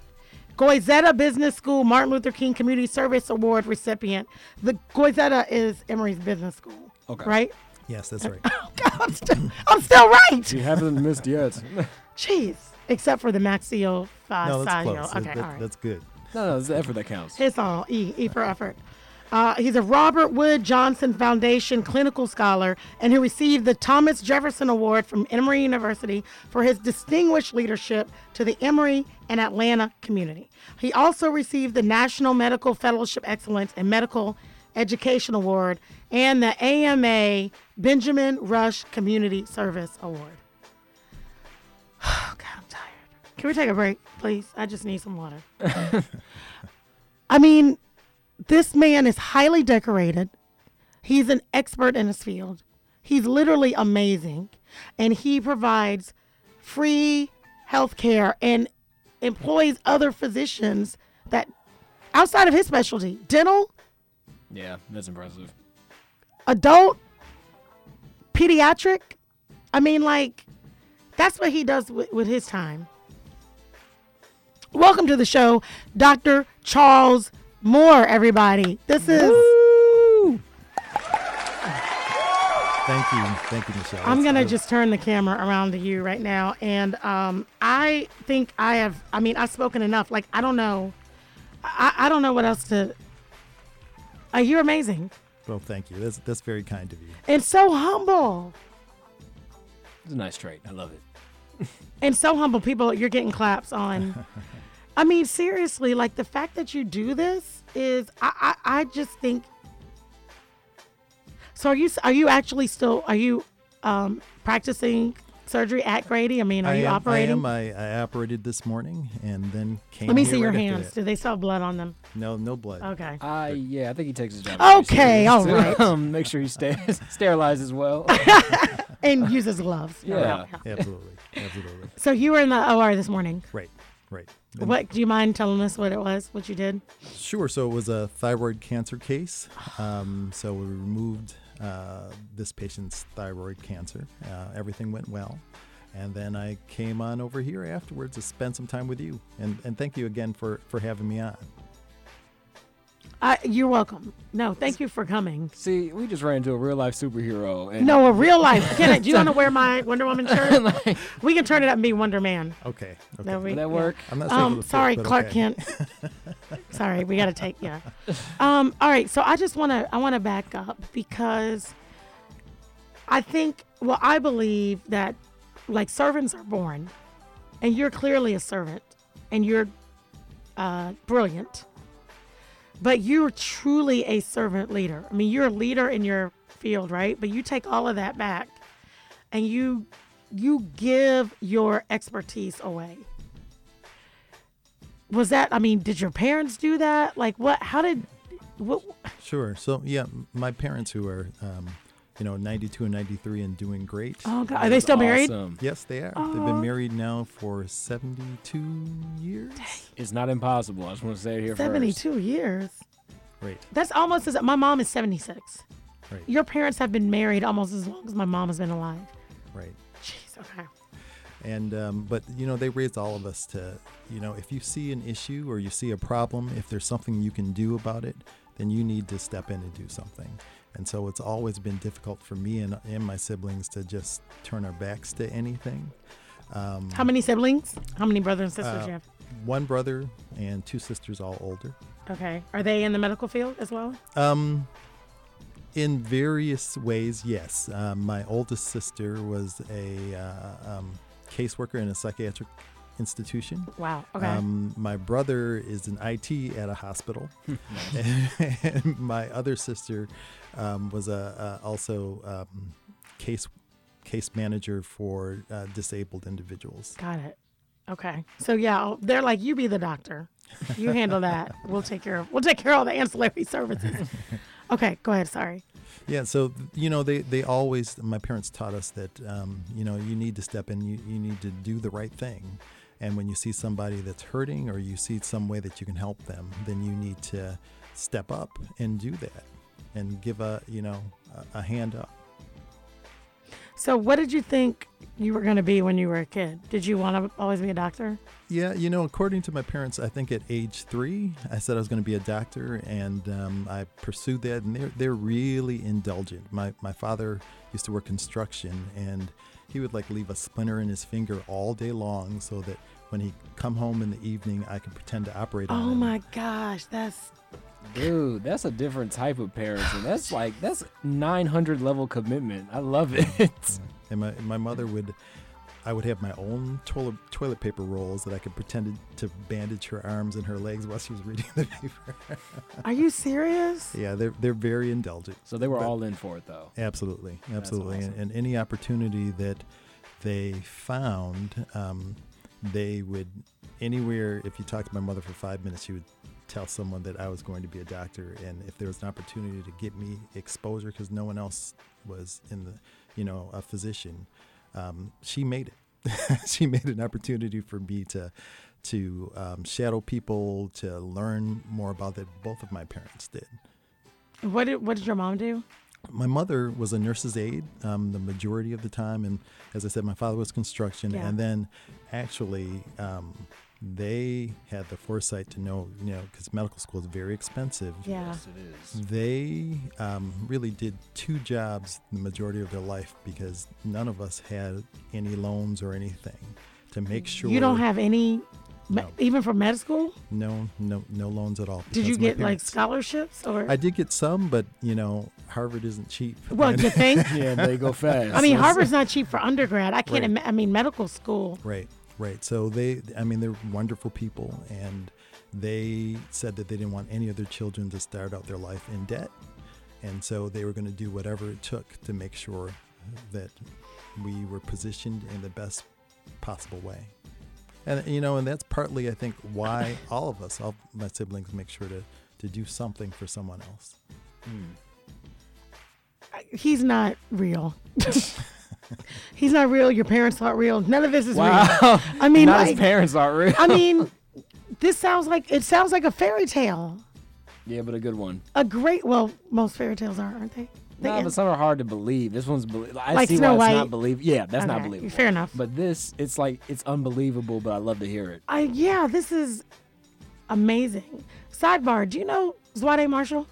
Speaker 5: Goizueta Business School Martin Luther King Community Service Award recipient. The Goizueta is Emory's business school.
Speaker 6: Okay.
Speaker 5: Right?
Speaker 1: Yes, that's right.
Speaker 5: Oh, God, I'm still, I'm still right.
Speaker 6: You haven't missed yet.
Speaker 5: Jeez. Except for the maxillofacial.
Speaker 1: No, that's close.
Speaker 5: Okay,
Speaker 1: That-
Speaker 5: all right.
Speaker 1: That's good.
Speaker 6: no, no, it's the effort that counts.
Speaker 5: It's all E, E for effort. Uh, he's a Robert Wood Johnson Foundation clinical scholar, and he received the Thomas Jefferson Award from Emory University for his distinguished leadership to the Emory and Atlanta community. He also received the National Medical Fellowship Excellence in Medical Education Award and the AMA Benjamin Rush Community Service Award. Oh, God, I'm tired. Can we take a break, please? I just need some water. I mean, this man is highly decorated. He's an expert in his field. He's literally amazing. And he provides free health care and employs other physicians that outside of his specialty dental,
Speaker 6: Yeah, that's impressive.
Speaker 5: adult, pediatric. I mean, like, that's what he does with, with his time. Welcome to the show, Dr. Charles Moore, everybody. This is.
Speaker 1: Thank you. Thank you, Michelle.
Speaker 5: I'm gonna just turn the camera around to you right now, and um, I think I have. I mean, I've spoken enough. Like, I don't know. I, I don't know what else to. Uh, you're amazing
Speaker 1: Well, thank you. That's that's very kind of you.
Speaker 5: and so humble.
Speaker 6: It's a nice trait. I love it.
Speaker 5: and so humble people you're getting claps on i mean seriously like the fact that you do this is i i, I just think so are you are you actually still are you um practicing surgery at grady i mean are
Speaker 1: I
Speaker 5: you
Speaker 1: am,
Speaker 5: operating
Speaker 1: I am. I, I operated this morning and then came.
Speaker 5: let me
Speaker 1: here
Speaker 5: see your
Speaker 1: right
Speaker 5: hands
Speaker 1: that.
Speaker 5: do they still have blood on them
Speaker 1: No, no blood.
Speaker 5: okay
Speaker 6: I yeah, I think he takes his job.
Speaker 5: Okay,
Speaker 6: very
Speaker 5: all
Speaker 6: seriously.
Speaker 5: right.
Speaker 6: um, make sure he stays sterilized as well.
Speaker 5: and uses gloves
Speaker 6: Yeah.
Speaker 1: Absolutely, absolutely.
Speaker 5: so you were in the or this morning
Speaker 1: Right, right.
Speaker 5: What do you mind telling us what it was what you did
Speaker 1: Sure. So it was a thyroid cancer case. Um, so we removed uh, this patient's thyroid cancer. Uh, everything went well. And then I came on over here afterwards to spend some time with you. And, and thank you again for, for having me on.
Speaker 5: Uh, you're welcome no thank you for coming
Speaker 6: See, we just ran into a real life superhero. And
Speaker 5: No, a real life. Kenneth, do you want to wear my Wonder Woman shirt? we can turn it up and be Wonder Man.
Speaker 1: Okay. okay.
Speaker 5: That we-
Speaker 6: Would that
Speaker 5: yeah.
Speaker 6: work?
Speaker 1: I'm not
Speaker 5: Um,
Speaker 1: it'll fit,
Speaker 5: sorry,
Speaker 1: but
Speaker 5: Clark
Speaker 1: okay.
Speaker 5: Kent. sorry, we got to take yeah. Um, all right, so I just want to I want to back up because I think well I believe that like servants are born, and you're clearly a servant, and you're uh, brilliant, but you're truly a servant leader. I mean, you're a leader in your field, right? But you take all of that back, and you you give your expertise away was that i mean did your parents do that like what how did what
Speaker 1: Sure. So, yeah, my parents who are, um, you know, 92 and 93 and doing great.
Speaker 5: oh god are they still married
Speaker 6: Awesome.
Speaker 1: Yes, they are. They've been married now for 72 years.
Speaker 6: It's not impossible. I just want to say it here first.
Speaker 5: 72 years
Speaker 1: Right,
Speaker 5: that's almost as my mom is 76
Speaker 1: right,
Speaker 5: your parents have been married almost as long as my mom has been alive
Speaker 1: right.
Speaker 5: jeez okay
Speaker 1: And um, but you know they raised all of us to you know if you see an issue or you see a problem, if there's something you can do about it, then you need to step in and do something. And so it's always been difficult for me and, and my siblings to just turn our backs to anything. Um,
Speaker 5: how many siblings how many brothers and sisters
Speaker 1: Uh,
Speaker 5: you have
Speaker 1: one brother and two sisters, all older.
Speaker 5: okay are they in the medical field as well
Speaker 1: Um, in various ways, yes. Um, my oldest sister was a uh, um, caseworker in a psychiatric institution.
Speaker 5: wow okay.
Speaker 1: Um, my brother is in IT at a hospital, and my other sister um, was a, a also um, case case manager for uh, disabled individuals.
Speaker 5: got it. Okay. So yeah they're like you be the doctor. You handle that. We'll take care of we'll take care of all the ancillary services. Okay go ahead. Sorry.
Speaker 1: Yeah, so you know they, they always my parents taught us that um, you know you need to step in, you, you need to do the right thing, and when you see somebody that's hurting or you see some way that you can help them, then you need to step up and do that, and give a you know a, a hand up.
Speaker 5: So, what did you think you were going to be when you were a kid? Did you want to always be a doctor?
Speaker 1: Yeah, you know, according to my parents, I think at age three, I said I was going to be a doctor, and um, I pursued that. And they're they're really indulgent. My my father used to work construction, and he would like leave a splinter in his finger all day long, so that when he come home in the evening, I could pretend to operate on
Speaker 5: Oh
Speaker 1: him.
Speaker 5: my gosh, that's
Speaker 6: Dude, that's a different type of parenting. That's like that's 900 level commitment. I love it.
Speaker 1: And my my mother would, I would have my own toilet toilet paper rolls that I could pretend to bandage her arms and her legs while she was reading the paper.
Speaker 5: Are you serious?
Speaker 1: yeah, they're they're very indulgent.
Speaker 6: So they were
Speaker 1: But-
Speaker 6: all in for it though.
Speaker 1: Absolutely, absolutely,
Speaker 6: awesome.
Speaker 1: and, and any opportunity that they found, um, they would anywhere. If you talked to my mother for five minutes, she would tell someone that I was going to be a doctor, and if there was an opportunity to get me exposure because no one else was in the, you know, a physician, um, she made it. she made an opportunity for me to to um, shadow people, to learn more about that. Both of my parents did.
Speaker 5: What did What did your mom do?
Speaker 1: my mother was a nurse's aide um, the majority of the time and as i said my father was construction
Speaker 5: Yeah.
Speaker 1: and then actually um, they had the foresight to know you know because medical school is very expensive
Speaker 5: Yeah.
Speaker 6: Yes, it is.
Speaker 1: they um, really did two jobs the majority of their life because none of us had any loans or anything to make sure
Speaker 5: You don't have any,
Speaker 1: No.
Speaker 5: even for med school.
Speaker 1: no no no loans at all
Speaker 5: Did you
Speaker 1: because my
Speaker 5: get like scholarships or?
Speaker 1: i did get some but you know harvard isn't cheap
Speaker 5: well,
Speaker 1: And-
Speaker 5: you think?
Speaker 6: Yeah, they go fast.
Speaker 5: I mean, Harvard's not cheap for undergrad. I can't.
Speaker 1: Right.
Speaker 5: Ima- I mean, medical school.
Speaker 1: Right, right. So they, I mean, they're wonderful people, and they said that they didn't want any of their children to start out their life in debt, and so they were going to do whatever it took to make sure that we were positioned in the best possible way. And you know, and that's partly, I think, why all of us, all my siblings, make sure to to do something for someone else. Hmm.
Speaker 5: He's not real. He's not real. Your parents aren't real. None of this is real.
Speaker 6: Wow.
Speaker 5: I mean,
Speaker 6: not
Speaker 5: like,
Speaker 6: his parents aren't real.
Speaker 5: I mean, this sounds like it sounds like a fairy tale.
Speaker 6: yeah, but a good one.
Speaker 5: A great. Well, most fairy tales are, aren't they? They
Speaker 6: No,
Speaker 5: end-
Speaker 6: but some are hard to believe. This one's belie- I
Speaker 5: Like
Speaker 6: see
Speaker 5: Snow
Speaker 6: why it's not believable. Yeah, that's not
Speaker 5: Okay,
Speaker 6: believable.
Speaker 5: fair enough.
Speaker 6: But this, it's like it's unbelievable, but I love to hear it.
Speaker 5: I yeah, this is amazing. Sidebar: Do you know Zwade Marshall?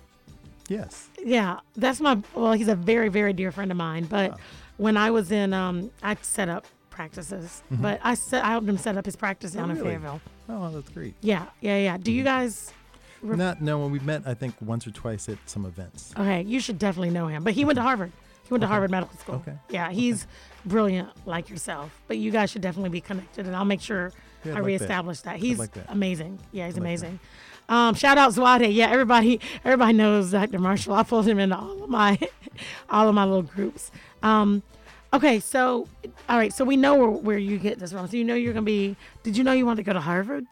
Speaker 1: Yes.
Speaker 5: Yeah, that's my. Well, he's a very, very dear friend of mine. But when I was in, um, I set up practices. But I set, I helped him set up his practice down in
Speaker 1: really?
Speaker 5: Fayetteville.
Speaker 1: Oh, that's great.
Speaker 5: Yeah, yeah, yeah. Do you guys? Rep-
Speaker 1: Not no. When we met, I think once or twice at some events.
Speaker 5: Okay, you should definitely know him. But he went to Harvard. He went to Harvard Medical School.
Speaker 1: Okay.
Speaker 5: Yeah, he's brilliant like yourself. But you guys should definitely be connected, and I'll make sure
Speaker 1: Yeah,
Speaker 5: I
Speaker 1: like that.
Speaker 5: reestablish that. He's
Speaker 1: like that.
Speaker 5: amazing. Yeah, he's
Speaker 1: like that.
Speaker 5: amazing. Um, shout out Zwade. Yeah, everybody, everybody knows Dr. Marshall. I pulled him into all of my, all of my little groups. Um, okay, so all right, so we know where, where you get this from. So you know you're gonna be. Did you know you wanted to go to Harvard?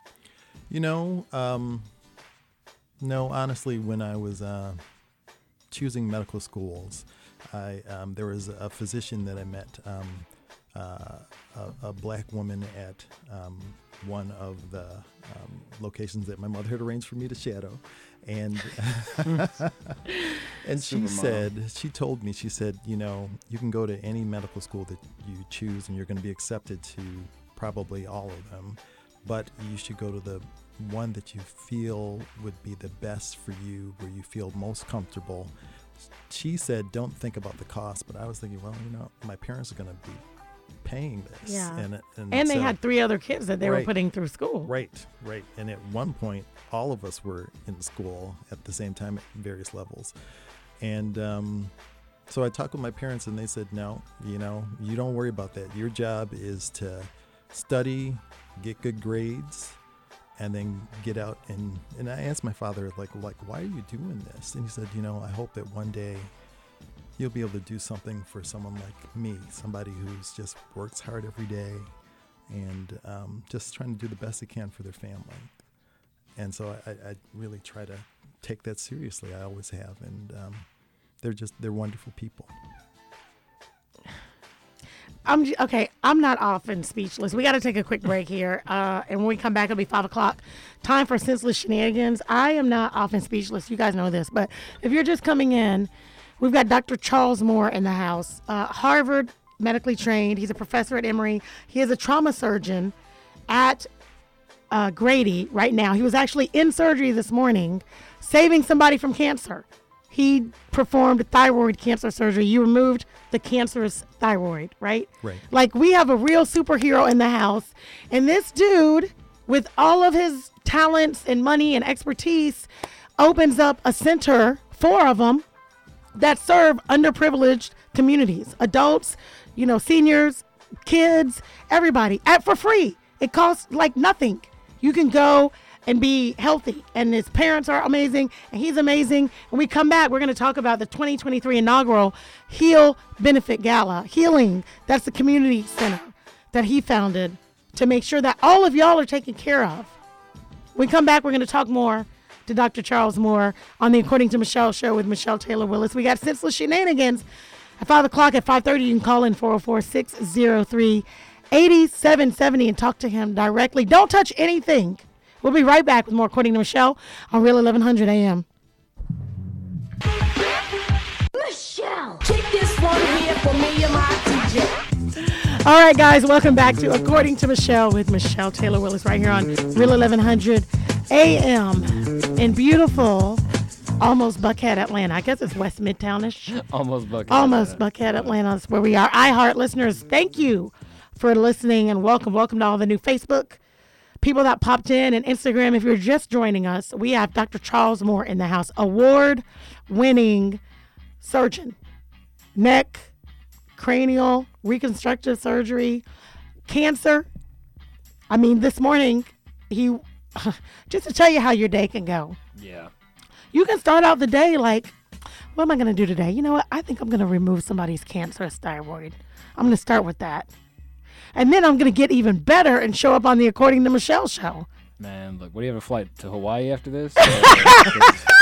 Speaker 1: You know, um, no, honestly, when I was uh, choosing medical schools, I um, there was a physician that I met, um, uh, a, a black woman at um, one of the um, locations that my mother had arranged for me to shadow, and and she said, she told me, she said, you know, you can go to any medical school that you choose, and you're going to be accepted to probably all of them, but you should go to the one that you feel would be the best for you, where you feel most comfortable. She said, "Don't think about the cost," but I was thinking, well, you know, my parents are going to be paying this,
Speaker 5: Yeah.
Speaker 1: and and,
Speaker 5: And they
Speaker 1: so-
Speaker 5: had three other kids that they were putting through school.
Speaker 1: Right, right. And at one point, all of us were in school at the same time at various levels. And um, so I talked with my parents, and they said, no, you know, you don't worry about that. Your job is to study, get good grades, and then get out. And, and I asked my father, like, like, why are you doing this? And he said, you know, I hope that one day you'll be able to do something for someone like me, somebody who's just works hard every day and um, just trying to do the best they can for their family. And so I, I really try to take that seriously. I always have, and um, they're just they're wonderful people.
Speaker 5: I'm okay. I'm not often speechless. We got to take a quick break here, uh, and when we come back, it'll be five o'clock. Time for senseless shenanigans. I am not often speechless. You guys know this, but if you're just coming in, we've got Dr. Charles Moore in the house. Uh, Harvard medically trained. He's a professor at Emory. He is a trauma surgeon at uh, Grady right now. He was actually in surgery this morning, saving somebody from cancer. He performed thyroid cancer surgery. You removed the cancerous thyroid, right?
Speaker 1: Right.
Speaker 5: Like we have a real superhero in the house, and this dude, with all of his talents and money and expertise, opens up a center, four of them, that serve underprivileged communities, adults, you know, seniors, kids, everybody, at for free. It costs like nothing. You can go and be healthy, and his parents are amazing, and he's amazing. When we come back, we're going to talk about the 2023 inaugural Heal Benefit Gala. Healing, that's the community center that he founded to make sure that all of y'all are taken care of. When we come back, we're going to talk more to Dr. Charles Moore on the According to Michelle show with Michelle Taylor Willis. We got senseless shenanigans at 5 o'clock. At 5.30, you can call in 404-603-8770 and talk to him directly. Don't touch anything. We'll be right back with more According to Michelle on Real 1100 AM.
Speaker 7: Michelle, kick this one here for me and my.
Speaker 5: All right, guys, welcome back to According to Michelle with Michelle Taylor Willis right here on Real 1100 AM in beautiful, almost Buckhead, Atlanta. I guess it's West Midtownish.
Speaker 6: Almost Buckhead.
Speaker 5: Almost Buckhead, Atlanta. That's where we are. iHeart listeners, thank you for listening and welcome. Welcome to all the new Facebook people that popped in and Instagram. If you're just joining us, we have Dr. Charles Moore in the house, award winning surgeon, neck, cranial, reconstructive surgery, cancer. I mean, this morning, he, just to tell you how your day can go,
Speaker 6: Yeah.
Speaker 5: you can start out the day like, what am I going to do today? You know what? I think I'm going to remove somebody's cancerous thyroid. I'm going to start with that. And then I'm going to get even better and show up on the According to Michelle show.
Speaker 6: Man, look, what do you have a flight to Hawaii after this?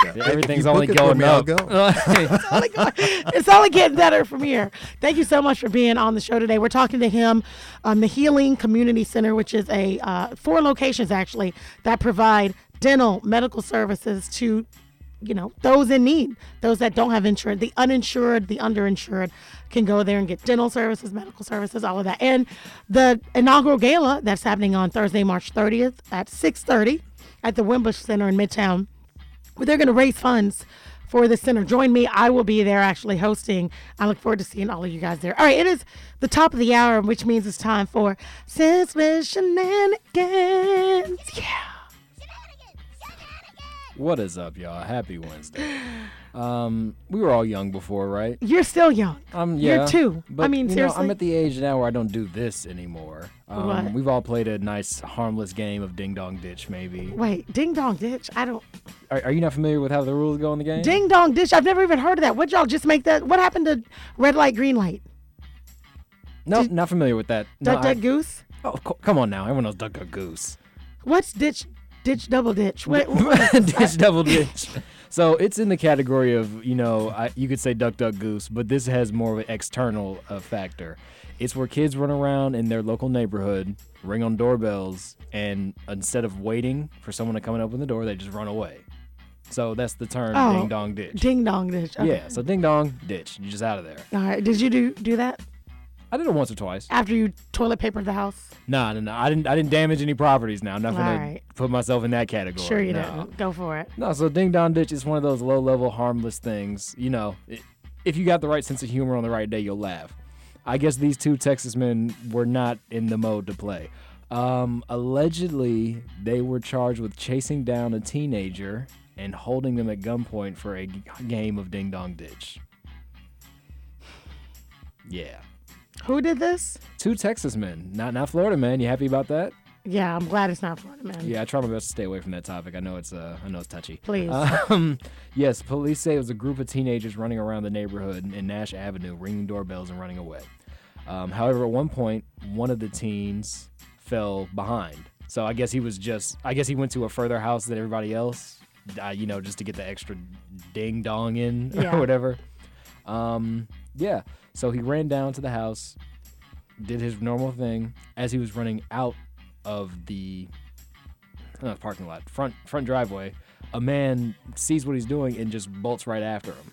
Speaker 6: Or- Everything's only
Speaker 1: it
Speaker 6: going
Speaker 1: me,
Speaker 6: up.
Speaker 1: go.
Speaker 5: It's only, going- it's only getting better from here. Thank you so much for being on the show today. We're talking to him, um, the Healing Community Center, which is a uh, four locations actually that provide dental medical services to, you know, those in need, those that don't have insurance, the uninsured, the underinsured can go there and get dental services, medical services, all of that. And the inaugural gala that's happening on Thursday, March 30th at 6:30 at the Wimbish Center in Midtown where they're going to raise funds for the center. Join me. I will be there actually hosting. I look forward to seeing all of you guys there. All right, it is the top of the hour, which means it's time for Senseless Shenanigans. Yeah.
Speaker 6: What is up, y'all? Happy Wednesday. Um, we were all young before, right?
Speaker 5: You're still young.
Speaker 6: Um,
Speaker 5: You're
Speaker 6: yeah.
Speaker 5: two. I mean,
Speaker 6: you
Speaker 5: seriously.
Speaker 6: Know, I'm at the age now where I don't do this anymore. Um,
Speaker 5: What?
Speaker 6: We've all played a nice, harmless game of Ding Dong Ditch, maybe.
Speaker 5: Wait, Ding Dong Ditch. I don't.
Speaker 6: Are, are you not familiar with how the rules go in the game?
Speaker 5: Ding Dong Ditch. I've never even heard of that. What y'all just make that? What happened to Red Light, Green Light?
Speaker 6: No, not familiar with that. No,
Speaker 5: Duck,
Speaker 6: I-
Speaker 5: Duck, Goose?
Speaker 6: Oh, co- come on now. Everyone knows Duck Duck Goose.
Speaker 5: What's Ditch, Ditch, Double Ditch? Is-
Speaker 6: ditch double ditch. So it's in the category of you know I, you could say duck duck goose, but this has more of an external uh, factor. It's where kids run around in their local neighborhood, ring on doorbells, and instead of waiting for someone to come and open the door, they just run away. So that's the term
Speaker 5: Oh,
Speaker 6: ding dong ditch.
Speaker 5: Ding Dong Ditch. Okay.
Speaker 6: Yeah, so ding dong ditch. You're just out of there.
Speaker 5: All right. Did you do do that
Speaker 6: I did it once or twice.
Speaker 5: after you toilet papered the house?
Speaker 6: Nah, no, no. I didn't. I didn't damage any properties. Now, I'm not gonna
Speaker 5: Alright.
Speaker 6: put myself in that category.
Speaker 5: Sure you
Speaker 6: no.
Speaker 5: didn't. Go for it.
Speaker 6: No, so ding dong ditch is one of those low level harmless things. You know, i if you got the right sense of humor on the right day, you'll laugh. I guess these two Texas men were not in the mode to play. Um, allegedly, they were charged with chasing down a teenager and holding them at gunpoint for a g- game of ding dong ditch. Yeah.
Speaker 5: Who did this?
Speaker 6: Two Texas men, not not Florida men. You happy about that?
Speaker 5: Yeah, I'm glad it's not Florida man.
Speaker 6: Yeah, I try my best to stay away from that topic. I know it's uh, I know it's touchy.
Speaker 5: Please.
Speaker 6: Um, yes, police say it was a group of teenagers running around the neighborhood in Nash Avenue, ringing doorbells and running away. Um, however, at one point, one of the teens fell behind. So I guess he was just I guess he went to a further house than everybody else. Uh, you know, just to get the extra ding dong in
Speaker 5: Yeah.
Speaker 6: or whatever. Um, yeah. So he ran down to the house, did his normal thing. As he was running out of the uh, parking lot, front front driveway, a man sees what he's doing and just bolts right after him.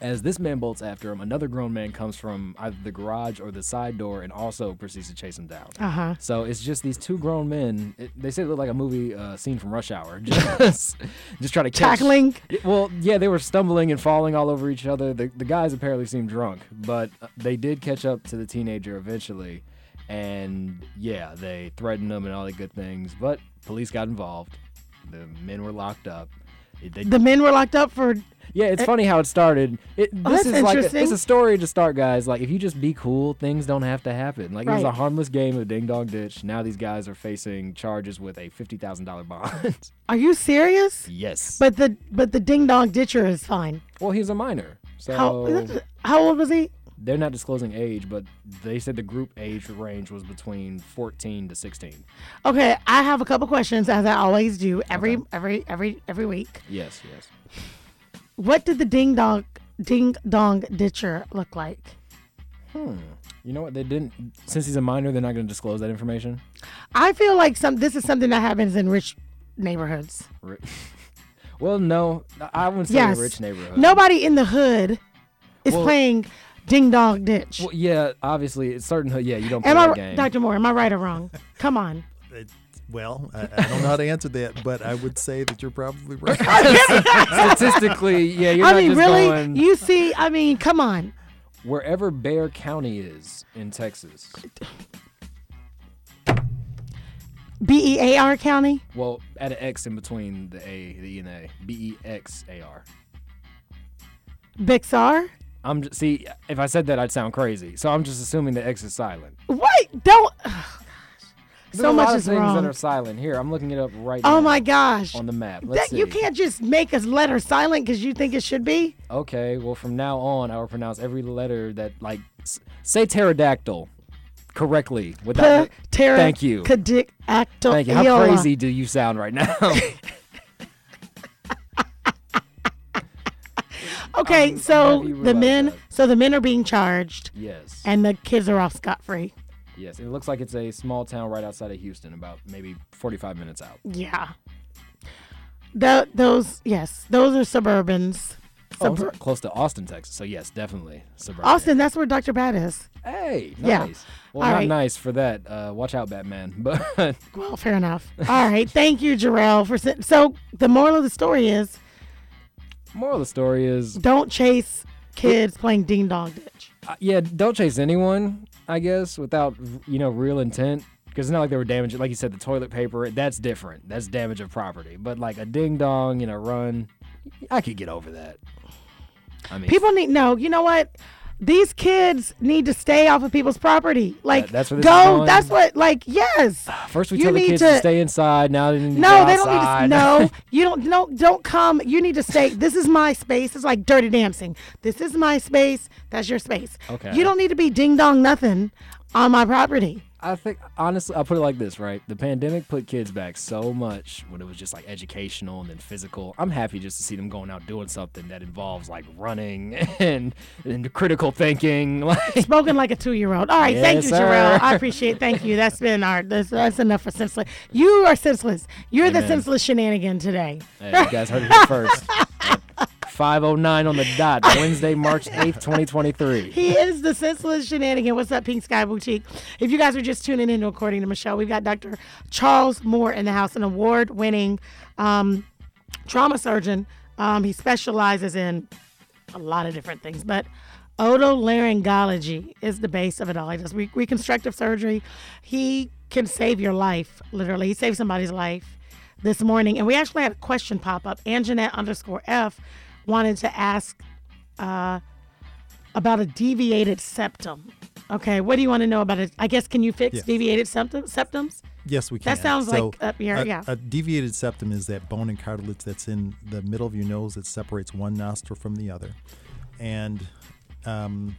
Speaker 6: As this man bolts after him, another grown man comes from either the garage or the side door and also proceeds to chase him down.
Speaker 5: Uh huh.
Speaker 6: So it's just these two grown men. It, they say it looked like a movie uh, scene from Rush Hour. Just, just try to catch.
Speaker 5: Tackling.
Speaker 6: Well, yeah, they were stumbling and falling all over each other. The, the guys apparently seemed drunk, but uh, they did catch up to the teenager eventually. And yeah, they threatened them and all the good things. But police got involved. The men were locked up. They-
Speaker 5: The men were locked up for.
Speaker 6: yeah, it's eh, funny how it started. It,
Speaker 5: Oh,
Speaker 6: this is like a, it's a story to start, guys. Like if you just be cool, things don't have to happen. Like it was a harmless game of ding dong ditch. Now these guys are facing charges with a fifty thousand dollar bond.
Speaker 5: Are you serious?
Speaker 6: yes.
Speaker 5: But the but the ding dong ditcher is fine.
Speaker 6: well, he's a minor, so
Speaker 5: How how old was he?
Speaker 6: They're not disclosing age, but they said the group age range was between fourteen to sixteen.
Speaker 5: Okay, I have a couple questions as I always do every every every every week.
Speaker 6: Yes, yes.
Speaker 5: What did the ding dong ding dong ditcher look like? Hmm.
Speaker 6: You know what? They didn't. Since he's a minor, they're not going to disclose that information.
Speaker 5: I feel like some this is something that happens in rich neighborhoods.
Speaker 6: Ri- well, no, I wouldn't say
Speaker 5: Yes.
Speaker 6: a rich neighborhood.
Speaker 5: Nobody in the hood is
Speaker 6: Well-
Speaker 5: playing ding dong ditch.
Speaker 6: Well, yeah, obviously, it's certain. Yeah, you don't play
Speaker 5: am
Speaker 6: that
Speaker 5: I,
Speaker 6: game.
Speaker 5: Dr. Moore? Am I right or wrong? Come on.
Speaker 1: It- well, I, I don't know how to answer that, but I would say that you're probably right.
Speaker 6: Statistically, yeah, you're not.
Speaker 5: I
Speaker 6: not
Speaker 5: mean,
Speaker 6: just
Speaker 5: really?
Speaker 6: going
Speaker 5: You see? I mean, come on.
Speaker 6: wherever Bear County is in Texas.
Speaker 5: B E A R County.
Speaker 6: Well, add an X in between the A, the E, and A. B E X A R.
Speaker 5: Bixar.
Speaker 6: I'm just, see if I said that I'd sound crazy, so I'm just assuming the X is silent.
Speaker 5: Wait, don't. oh,
Speaker 6: There's
Speaker 5: So
Speaker 6: a
Speaker 5: much
Speaker 6: lot
Speaker 5: is
Speaker 6: of things
Speaker 5: wrong.
Speaker 6: that are silent. Here, I'm looking it up right oh now.
Speaker 5: Oh my gosh.
Speaker 6: On the map. Let's
Speaker 5: That, you
Speaker 6: see.
Speaker 5: can't just make a letter silent because you think it should be.
Speaker 6: Okay, well from now on I will pronounce every letter that like s- say pterodactyl correctly without.
Speaker 5: Terra.
Speaker 6: Thank you. Thank you. How crazy do you sound right now?
Speaker 5: Okay, so the men,
Speaker 6: that.
Speaker 5: so the men are being charged,
Speaker 6: yes.
Speaker 5: and the kids are off scot free.
Speaker 6: yes. It looks like it's a small town right outside of Houston, about maybe 45 minutes out.
Speaker 5: Yeah. Tho- those, yes, those are suburbans.
Speaker 6: Oh,
Speaker 5: Subur-
Speaker 6: close to Austin, Texas. So yes, definitely suburban.
Speaker 5: Austin, that's where Dr. Bad is.
Speaker 6: Hey,
Speaker 5: Yeah.
Speaker 6: nice. Well,
Speaker 5: All
Speaker 6: not
Speaker 5: right.
Speaker 6: nice for that. Uh, watch out, Batman. But
Speaker 5: Well, fair enough. All right, thank you, Jarrell. For so the moral of the story is
Speaker 6: moral of the story is
Speaker 5: don't chase kids playing ding dong ditch.
Speaker 6: Uh, yeah, don't chase anyone, I guess, without you know real intent. Because it's not like they were damaging, like you said, the toilet paper. That's different. That's damage of property. But like a ding dong, you know, run, I could get over that. I mean,
Speaker 5: People need no. You know what? These kids need to stay off of people's property. Like
Speaker 6: That- that's where this is
Speaker 5: go.
Speaker 6: going?
Speaker 5: That's what. Like yes.
Speaker 6: Ah, first we
Speaker 5: you
Speaker 6: tell the
Speaker 5: need
Speaker 6: kids to, stay inside. Now they need to
Speaker 5: No,
Speaker 6: go
Speaker 5: they don't need to. No, you don't. No, don't come. You need to stay. This is my space. It's like dirty dancing. This is my space. That's your space.
Speaker 6: Okay.
Speaker 5: You don't need to be ding dong nothing on my property.
Speaker 6: I think honestly, I'll put it like this, right? The pandemic put kids back so much when it was just like educational and then physical. I'm happy just to see them going out doing something that involves like running and and critical thinking. Like
Speaker 5: Spoken like a two-year-old. All right, thank you,
Speaker 6: sir.
Speaker 5: Jarrell. I appreciate. Thank you. That's been our. That's, that's enough for senseless. You are senseless. You're the senseless shenanigan today.
Speaker 6: Hey, you guys heard it first. 509 on the dot, Wednesday, March 8th, 2023.
Speaker 5: He is the senseless shenanigan. What's up, Pink Sky Boutique? If you guys are just tuning in, according to Michelle, we've got Dr. Charles Moore in the house, an award-winning um, trauma surgeon. Um, he specializes in a lot of different things, but otolaryngology is the base of it all. He does re- reconstructive surgery. He can save your life, literally. He saved somebody's life this morning. And we actually had a question pop up. Anjanette underscore F wanted to ask uh, about a deviated septum. Okay, what do you want to know about it? I guess can you fix
Speaker 1: Yes.
Speaker 5: deviated septum, septums?
Speaker 1: Yes, we can.
Speaker 5: That sounds
Speaker 1: So,
Speaker 5: like up here,
Speaker 1: a,
Speaker 5: yeah.
Speaker 1: A deviated septum is that bone and cartilage that's in the middle of your nose that separates one nostril from the other, and um,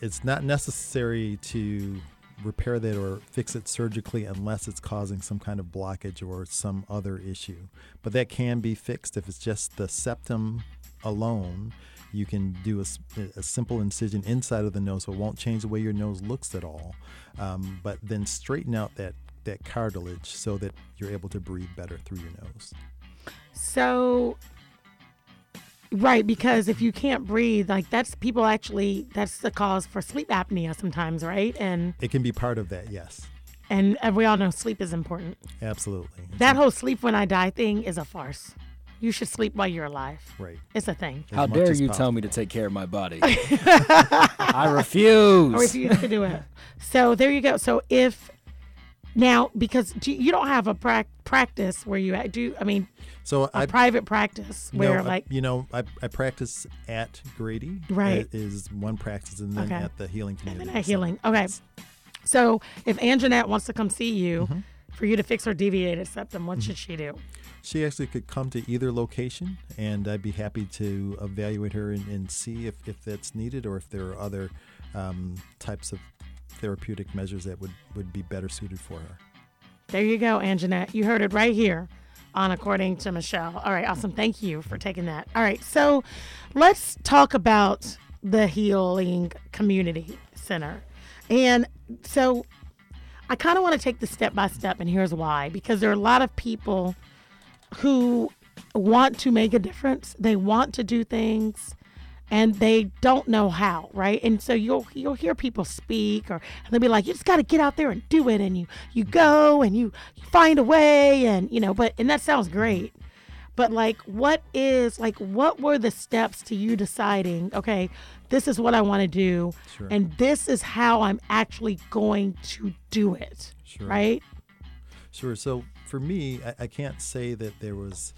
Speaker 1: it's not necessary to repair that or fix it surgically unless it's causing some kind of blockage or some other issue. But that can be fixed if it's just the septum alone. You can do a simple incision inside of the nose, so it won't change the way your nose looks at all. Um, but then straighten out that that cartilage so that you're able to breathe better through your nose.
Speaker 5: So, right, because if you can't breathe, like that's people actually, that's the cause for sleep apnea sometimes, right? And
Speaker 1: It can be part of that, yes,
Speaker 5: and, and we all know sleep is important.
Speaker 1: absolutely.
Speaker 5: That whole sleep when I die thing is a farce. You should sleep while you're alive.
Speaker 1: right.
Speaker 5: It's a thing.
Speaker 1: as
Speaker 6: How dare
Speaker 1: as
Speaker 6: you tell me to take care of my body? I refuse.
Speaker 5: I refuse to do it. So there you go. So if Now, because do you you don't have a prac- practice where you do, I mean,
Speaker 1: So
Speaker 5: a
Speaker 1: I
Speaker 5: private practice
Speaker 1: no,
Speaker 5: where
Speaker 1: I-
Speaker 5: like,
Speaker 1: you know I, I practice at Grady.
Speaker 5: Right.
Speaker 1: It is one practice, and then
Speaker 5: Okay.
Speaker 1: at the Healing Community.
Speaker 5: and that
Speaker 1: Center.
Speaker 5: healing. Okay. So if Anjanette wants to come see you
Speaker 1: Mm-hmm.
Speaker 5: for you to fix her deviated septum, what should she do?
Speaker 1: She actually could come to either location, and I'd be happy to evaluate her and, and see if, if that's needed or if there are other um, types of therapeutic measures that would, would be better suited for her.
Speaker 5: There you go, Anjanette. You heard it right here on According to Michelle. All right, awesome. Thank you for taking that. All right, so let's talk about the Healing Community Center. And so I kind of want to take this step by step, and here's why because there are a lot of people who want to make a difference, they want to do things and they don't know how, right? And so you'll you'll hear people speak, or they'll be like, "You just got to get out there and do it," and you you go and you, you find a way, and you know, but and that sounds great, but like, what is like, what were the steps to you deciding, okay, this is what I want to do,
Speaker 1: Sure.
Speaker 5: and this is how I'm actually going to do it,
Speaker 1: Sure.
Speaker 5: right?
Speaker 1: Sure. So for me, I, I can't say that there was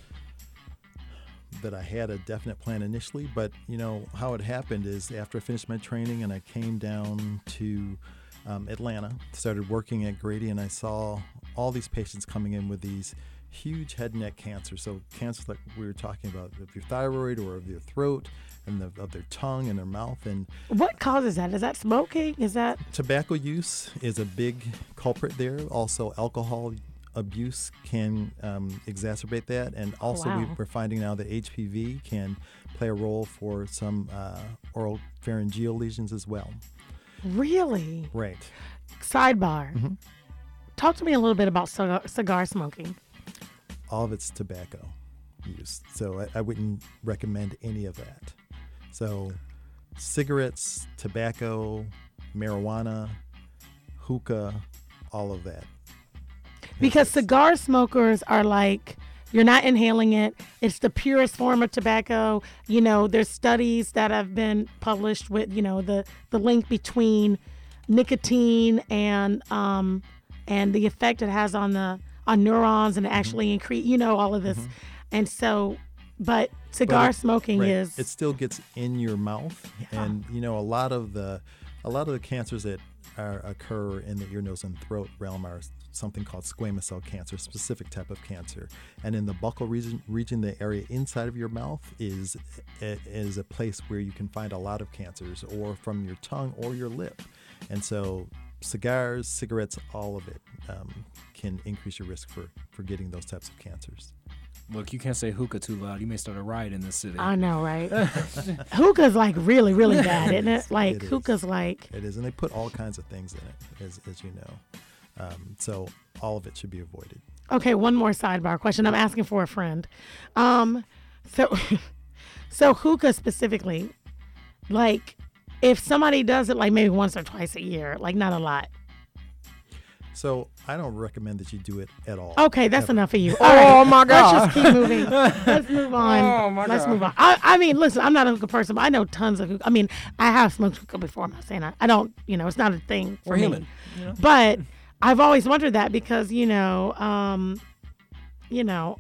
Speaker 1: that I had a definite plan initially, but you know how it happened is after I finished my training and I came down to um, Atlanta, started working at Grady, and I saw all these patients coming in with these huge head and neck cancers. So cancers like we were talking about of your thyroid or of your throat and the, of their tongue and their mouth and
Speaker 5: What causes that? Is that smoking? Is that
Speaker 1: tobacco use is a big culprit there. Also, alcohol abuse can um, exacerbate that, and also we,
Speaker 5: wow.
Speaker 1: we're finding now that HPV can play a role for some uh, oral pharyngeal lesions as well.
Speaker 5: really?
Speaker 1: Right.
Speaker 5: Sidebar.
Speaker 1: Mm-hmm.
Speaker 5: Talk to me a little bit about cigar, cigar smoking.
Speaker 1: All of it's tobacco use, so I, I wouldn't recommend any of that. So, cigarettes, tobacco, marijuana, hookah, all of that.
Speaker 5: Because cigar smokers are like, you're not inhaling it. It's the purest form of tobacco. You know, there's studies that have been published with, you know, the, the link between nicotine and um and the effect it has on the on neurons and actually increase, you know, all of this. And so, but cigar
Speaker 1: But it-
Speaker 5: smoking
Speaker 1: right,
Speaker 5: is
Speaker 1: it still gets in your mouth and you know a lot of the a lot of the cancers that are, occur in the ear nose and throat realm are something called squamous cell cancer specific type of cancer. And in the buccal region region the area inside of your mouth is is a place where you can find a lot of cancers or from your tongue or your lip. And so cigars cigarettes all of it um, can increase your risk for for getting those types of cancers
Speaker 6: Look, you can't say hookah too loud. You may start a riot in this city.
Speaker 5: I know, right? hookah's like really, really bad, isn't it? Like
Speaker 1: It is.
Speaker 5: hookah's like
Speaker 1: It is, and they put all kinds of things in it, as, as you know. Um, so all of it should be avoided.
Speaker 5: Okay, one more sidebar question. I'm asking for a friend. Um, so, so hookah specifically, like, if somebody does it like maybe once or twice a year, like not a lot.
Speaker 1: So I don't recommend that you do it at all.
Speaker 5: Okay, that's
Speaker 1: Ever.
Speaker 5: enough of you. All right,
Speaker 6: Oh, my God!
Speaker 5: Let's just keep moving. Let's move on.
Speaker 6: Oh, my
Speaker 5: Let's
Speaker 6: God.
Speaker 5: move on. I, I mean, listen, I'm not a hookah person, but I know tons of hookah. I mean, I have smoked hookah before. I'm not saying I, I don't. You know, it's not a thing for
Speaker 6: We're
Speaker 5: me.
Speaker 6: human.
Speaker 5: But I've always wondered that because you know, um, you know,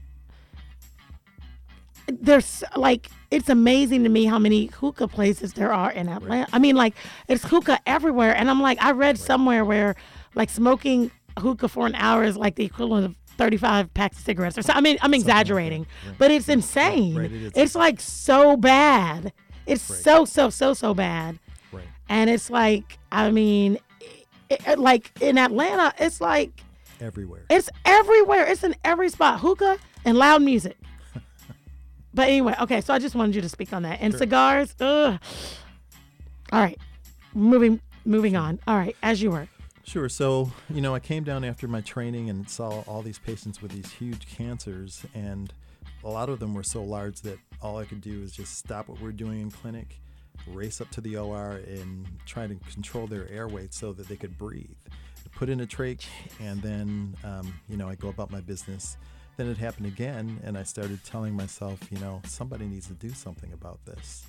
Speaker 5: there's like it's amazing to me how many hookah places there are in Atlanta. I mean, like it's hookah everywhere, and I'm like, I read somewhere where like smoking hookah for an hour is like the equivalent of 35 packs of cigarettes or so. I mean, I'm exaggerating, but it's insane.
Speaker 1: Right, it.
Speaker 5: It's like so bad. It's so so so so bad.
Speaker 1: Right.
Speaker 5: And it's like, I mean, it, it- like in Atlanta, it's like
Speaker 1: Everywhere.
Speaker 5: it's everywhere. It's in every spot. Hookah and loud music. but anyway, okay. So I just wanted you to speak on that. And cigars. Ugh. All right, moving moving on. All right, as you were.
Speaker 1: Sure. So, you know, I came down after my training and saw all these patients with these huge cancers, and a lot of them were so large that all I could do is just stop what we're doing in clinic, race up to the OR, and try to control their airway so that they could breathe. Put in a trach, and then, um, you know, I go about my business. Then it happened again, and I started telling myself, you know, somebody needs to do something about this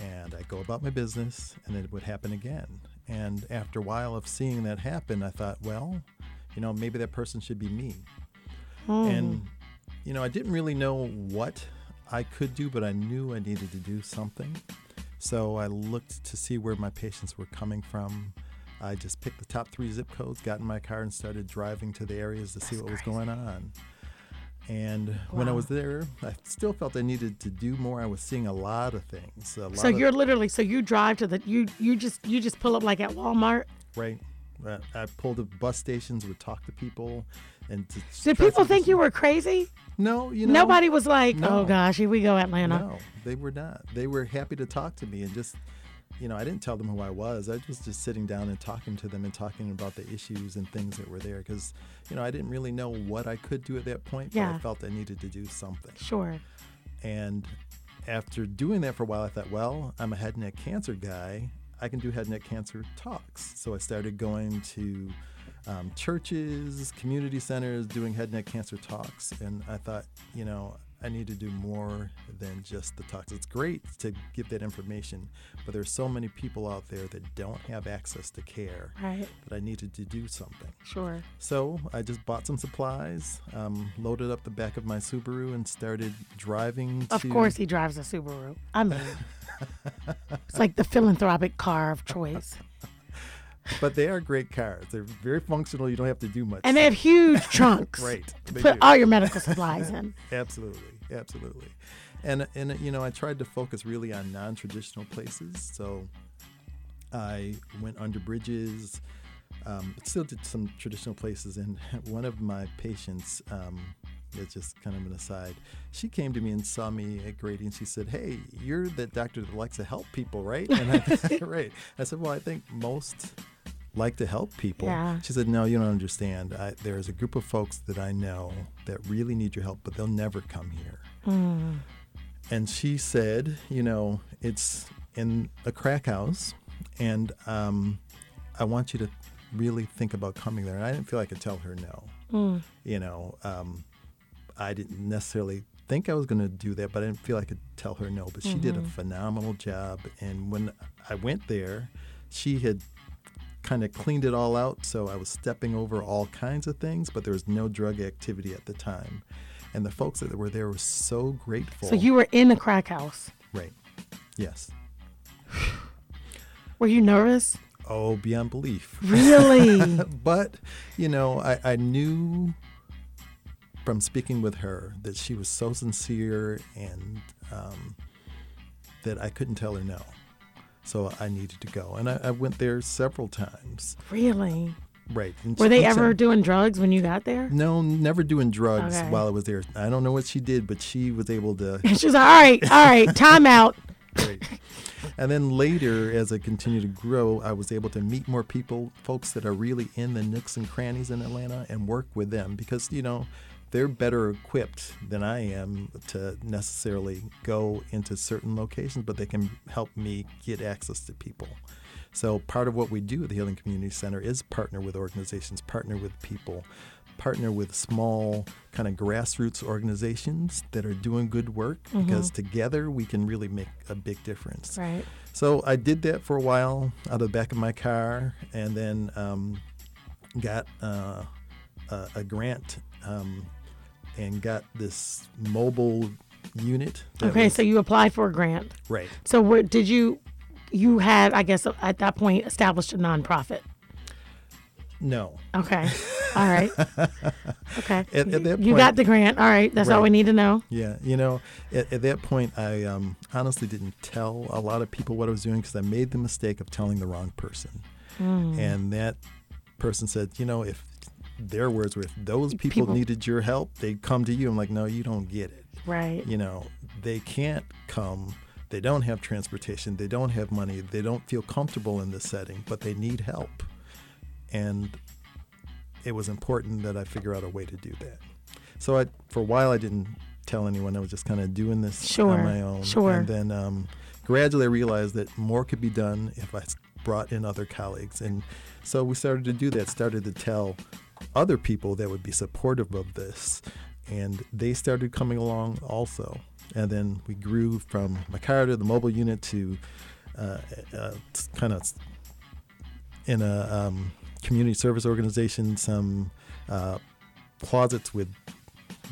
Speaker 1: and I go about my business, and it would happen again. And after a while of seeing that happen, I thought, well, you know, maybe that person should be me.
Speaker 5: Hmm.
Speaker 1: And, you know, I didn't really know what I could do, but I knew I needed to do something. So I looked to see where my patients were coming from. I just picked the top three zip codes, got in my car, and started driving to the areas to see what was going on. And when I was there, I still felt I needed to do more. I was seeing a lot of things. Lot
Speaker 5: So
Speaker 1: of-
Speaker 5: you're literally so you drive to the you you just you just pull up like at Walmart.
Speaker 1: right. Uh, I pulled up bus stations, would talk to people, and to
Speaker 5: Did people think you were crazy?
Speaker 1: No, you know,
Speaker 5: Nobody was like,
Speaker 1: no.
Speaker 5: "Oh gosh, here we go, Atlanta."
Speaker 1: No, they were not. They were happy to talk to me and just, you know, I didn't tell them who I was. I was just sitting down and talking to them and talking about the issues and things that were there because, you know, I didn't really know what I could do at that point, but I felt I needed to do something.
Speaker 5: Sure.
Speaker 1: And after doing that for a while, I thought, well, I'm a head and neck cancer guy. I can do head and neck cancer talks. So I started going to um, churches, community centers, doing head and neck cancer talks. And I thought, you know, I need to do more than just the talks. It's great to give that information, but there's so many people out there that don't have access to care
Speaker 5: Right.
Speaker 1: that I needed to do something.
Speaker 5: Sure.
Speaker 1: So I just bought some supplies, um, loaded up the back of my Subaru, and started driving.
Speaker 5: Of
Speaker 1: to,
Speaker 5: course, he drives a Subaru. I mean, it's like the philanthropic car of choice,
Speaker 1: but they are great cars. They're very functional. You don't have to do much.
Speaker 5: and they have huge trunks.
Speaker 1: Right,
Speaker 5: To put
Speaker 1: do.
Speaker 5: all your medical supplies in.
Speaker 1: absolutely, absolutely. And and you know, I tried to focus really on non-traditional places. So I went under bridges, um, still did some traditional places. And one of my patients, um, it's just kind of an aside, she came to me and saw me at Grady, and she said, "Hey, you're the doctor that likes to help people, right?" And I, right. I said, "Well, I think most." Like to help people.
Speaker 5: Yeah.
Speaker 1: She said, No, you don't understand. I, there's a group of folks that I know that really need your help, but they'll never come here. And she said, You know, it's in a crack house, and um, I want you to really think about coming there. And I didn't feel I could tell her no. You know, um, I didn't necessarily think I was going to do that, but I didn't feel I could tell her no. But she did a phenomenal job. And when I went there, she had kind of cleaned it all out. So I was stepping over all kinds of things, but there was no drug activity at the time. And the folks that were there were so grateful.
Speaker 5: So you were in the crack house.
Speaker 1: right? Yes.
Speaker 5: Were you nervous?
Speaker 1: Oh, beyond belief.
Speaker 5: Really?
Speaker 1: but you know, I, I knew from speaking with her that she was so sincere and um, that I couldn't tell her no. So I needed to go, and I, I went there several times.
Speaker 5: really?
Speaker 1: Right? and
Speaker 5: Were
Speaker 1: she-
Speaker 5: they
Speaker 1: so-
Speaker 5: ever doing drugs when you got there?
Speaker 1: No, never doing drugs
Speaker 5: Okay.
Speaker 1: while I was there. I don't know what she did, but she was able to.
Speaker 5: She was like, "All right, all right, time out."
Speaker 1: Great. And then later, as I continued to grow, I was able to meet more people, folks that are really in the nooks and crannies in Atlanta, and work with them because, you know, they're better equipped than I am to necessarily go into certain locations, but they can help me get access to people. So part of what we do at the Healing Community Center is partner with organizations, partner with people, partner with small kind of grassroots organizations that are doing good work because together we can really make a big difference.
Speaker 5: Right.
Speaker 1: So I did that for a while out of the back of my car, and then um, got uh, a, a grant um, and got this mobile unit.
Speaker 5: Okay,
Speaker 1: was-
Speaker 5: so you applied for a grant.
Speaker 1: right.
Speaker 5: So where did you? You had, I guess, at that point, established a nonprofit.
Speaker 1: No.
Speaker 5: Okay. All right. Okay.
Speaker 1: At- at that
Speaker 5: you got the grant. All right. That's all we need to know.
Speaker 1: Yeah, you know, at, at that point, I um, honestly didn't tell a lot of people what I was doing because I made the mistake of telling the wrong person. And that person said, you know, if their words were, if those people,
Speaker 5: People-
Speaker 1: needed your help, they'd come to you. I'm like, no, you don't get it.
Speaker 5: Right.
Speaker 1: You know, they can't come. They don't have transportation. They don't have money. They don't feel comfortable in this setting, but they need help. And it was important that I figure out a way to do that. So I, for a while, I didn't tell anyone. I was just kind of doing this
Speaker 5: Sure,
Speaker 1: on my own.
Speaker 5: sure.
Speaker 1: And then um, gradually I realized that more could be done if i brought in other colleagues. And so we started to do that, started to tell other people that would be supportive of this. And they started coming along also. And then we grew from my car to the mobile unit to uh, uh, kind of in a um, community service organization some uh, closets with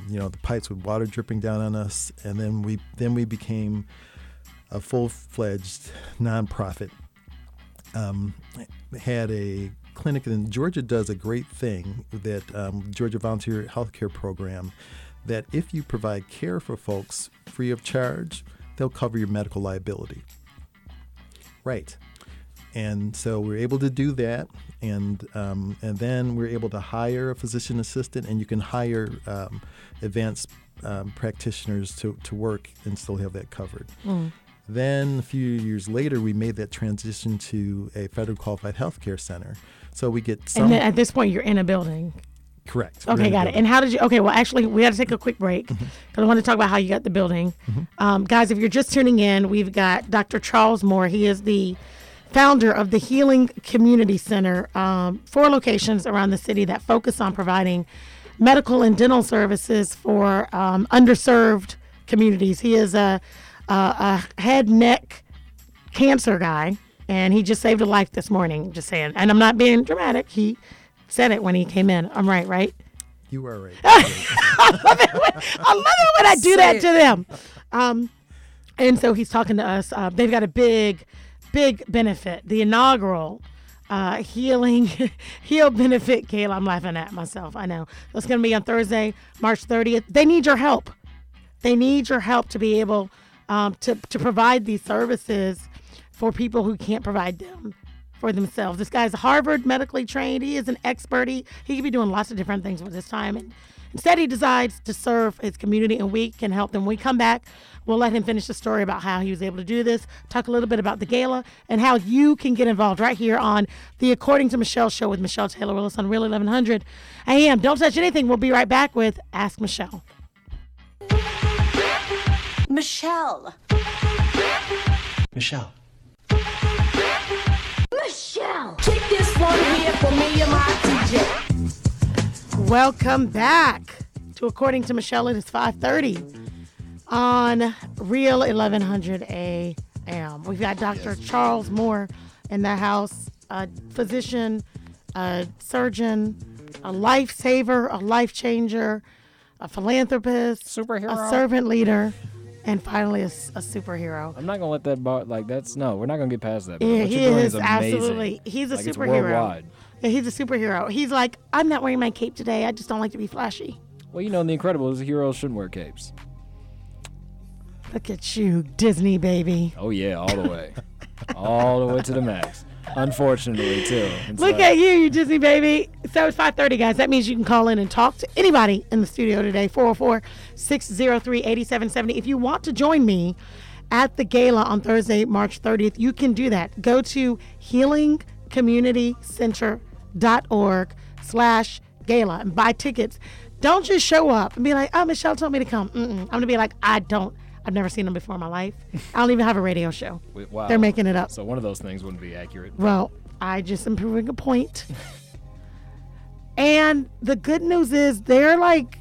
Speaker 1: you know the pipes with water dripping down on us, and then we then we became a full-fledged nonprofit. Um, had a clinic, and Georgia does a great thing that um, Georgia Volunteer Healthcare Program. That if you provide care for folks free of charge, they'll cover your medical liability. Right. And so we are able to do that, and um, and then we are able to hire a physician assistant, and you can hire um, advanced um, practitioners to, to work and still have that covered. Then a few years later, we made that transition to a federal qualified healthcare center. So we get some
Speaker 5: And then at this point, you're in a building.
Speaker 1: correct.
Speaker 5: Okay, got it. And how did you? Okay, well, actually, we had to take a quick break because I want to talk about how you got the building. Um, guys, if you're just tuning in, we've got Dr. Charles Moore. He is the founder of the Healing Community Center, um, four locations around the city that focus on providing medical and dental services for um, underserved communities. He is a, a, a head neck cancer guy, and he just saved a life this morning. Just saying, and I'm not being dramatic. He said it when he came in. I'm right, right?
Speaker 1: You are right.
Speaker 5: I love it when I do that to them. Um, and so he's talking to us. Uh, they've got a big, big benefit. The inaugural uh, healing heal benefit gala. I'm laughing at myself. I know that's going to be on Thursday, March 30th. They need your help. They need your help to be able um, to to provide these services for people who can't provide them for themselves. This guy's Harvard medically trained. He is an expert. He, he could be doing lots of different things with his time. And instead, he decides to serve his community, and we can help them. When we come back, we'll let him finish the story about how he was able to do this, talk a little bit about the gala, and how you can get involved right here on the According to Michelle show with Michelle Taylor Willis on Real 1100 AM. Don't touch anything. We'll be right back with Ask Michelle.
Speaker 7: Michelle.
Speaker 8: Michelle.
Speaker 7: Michelle. Kick this one here for me and my DJ.
Speaker 5: Welcome back to According to Michelle. It is 5:30 on Real 1100 AM. We've got Dr. Charles Moore in the house, a physician, a surgeon, a lifesaver, a life changer, a philanthropist,
Speaker 6: Superhero.
Speaker 5: a servant leader, and finally a superhero.
Speaker 6: I'm not gonna let that bar like that's no. We're not gonna get past that.
Speaker 5: Yeah, he is
Speaker 6: is
Speaker 5: absolutely. He's a
Speaker 6: like,
Speaker 5: superhero. Yeah, he's a superhero. He's like, I'm not wearing my cape today. I just don't like to be flashy.
Speaker 6: Well, you know, in The Incredibles, heroes shouldn't wear capes.
Speaker 5: Look at you, Disney baby.
Speaker 6: Oh yeah, all the way, all the way to the max. Unfortunately, too. It's
Speaker 5: Look
Speaker 6: like-
Speaker 5: at you, you Disney baby. So it's 5:30, guys. That means you can call in and talk to anybody in the studio today. 404-603-8770. If you want to join me at the gala on Thursday, March 30th, you can do that. Go to healingcommunitycenter.org slash gala and buy tickets. Don't just show up and be like, oh, Michelle told me to come. Mm-mm. I'm going to be like, I don't. I've never seen them before in my life. I don't even have a radio show.
Speaker 6: Wow.
Speaker 5: They're making it up.
Speaker 6: So one of those things wouldn't be accurate.
Speaker 5: Well, I just am proving a point. and the good news is they're like,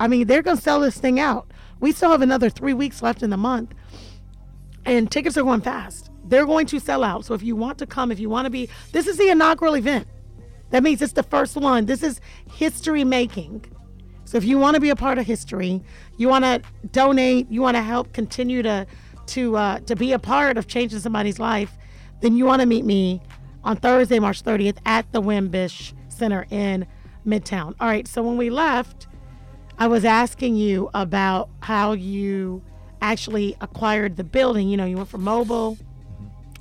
Speaker 5: I mean, they're going to sell this thing out. We still have another three weeks left in the month, and tickets are going fast. They're going to sell out. So if you want to come, if you want to be, this is the inaugural event. That means it's the first one. This is history making. So if you want to be a part of history, you want to donate, you want to help continue to to uh, to be a part of changing somebody's life, then you want to meet me on Thursday, March 30th at the Wimbish Center in Midtown. All right. So when we left, I was asking you about how you actually acquired the building. You know, you went from mobile,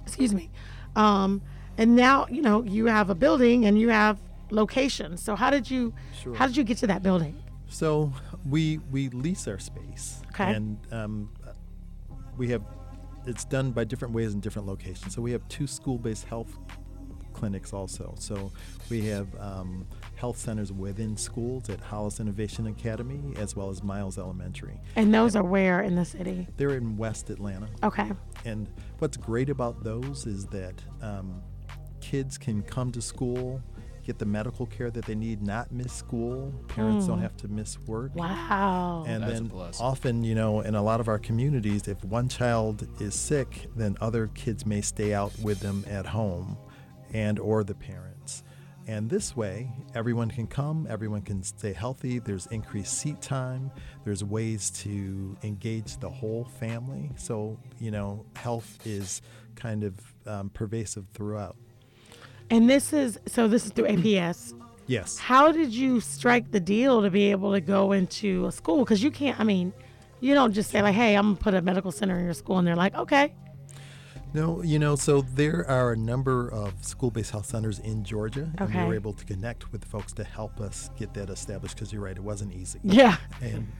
Speaker 5: excuse me, um, and now you know you have a building and you have locations. So how did you how did you get to that building?
Speaker 1: So we we lease our space,
Speaker 5: Okay.
Speaker 1: and um, we have it's done by different ways in different locations. So we have two school-based health clinics also. So we have um, health centers within schools at Hollis Innovation Academy as well as Miles Elementary.
Speaker 5: And those are where in the city?
Speaker 1: They're in West Atlanta.
Speaker 5: Okay.
Speaker 1: And what's great about those is that um, kids can come to school, get the medical care that they need, not miss school. Parents don't have to miss work.
Speaker 5: Wow.
Speaker 1: And
Speaker 6: That's a
Speaker 1: then
Speaker 6: plus.
Speaker 1: often, you know, in a lot of our communities, if one child is sick, then other kids may stay out with them at home and or the parents. And this way, everyone can come, everyone can stay healthy. There's increased seat time. There's ways to engage the whole family. So, you know, health is kind of um, pervasive throughout.
Speaker 5: And this is so this is through APS.
Speaker 1: Yes.
Speaker 5: How did you strike the deal to be able to go into a school? Because you can't. I mean, you don't just say like, "Hey, I'm gonna put a medical center in your school," and they're like, "Okay."
Speaker 1: No, you know, so there are a number of school based health centers in Georgia, and we were able to connect with folks to help us get that established because you're right, it wasn't easy.
Speaker 5: Yeah,
Speaker 1: And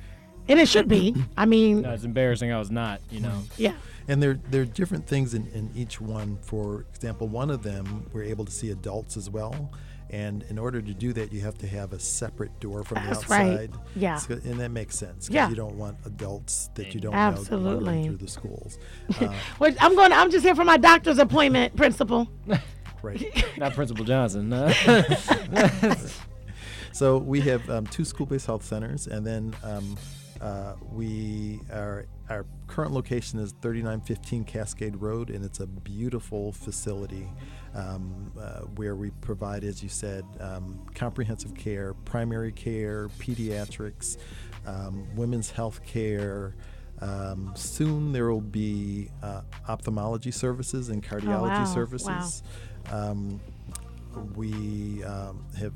Speaker 5: and it should be. I mean,
Speaker 6: No, it's embarrassing. I was not. You know.
Speaker 5: yeah.
Speaker 1: And there, there are different things in, in each one. For example, one of them, we're able to see adults as well. And in order to do that, you have to have a separate door from
Speaker 5: That's
Speaker 1: the
Speaker 5: right.
Speaker 1: outside.
Speaker 5: Yeah.
Speaker 1: So- and that makes sense. 'cause
Speaker 5: Yeah.
Speaker 1: You don't want adults that you don't
Speaker 5: Absolutely.
Speaker 1: know wandering through the schools. Uh,
Speaker 5: Wait, I'm going. I'm just here for my doctor's appointment, principal.
Speaker 1: right.
Speaker 6: Not Principal Johnson. uh,
Speaker 1: So we have um, two school-based health centers, and then um, uh, we are our current location is 3915 Cascade Road, and it's a beautiful facility um, uh, where we provide, as you said, um, comprehensive care, primary care, pediatrics, um, women's health care. Um, soon there will be uh, ophthalmology services and cardiology
Speaker 5: wow. Wow.
Speaker 1: services. Um, we um, have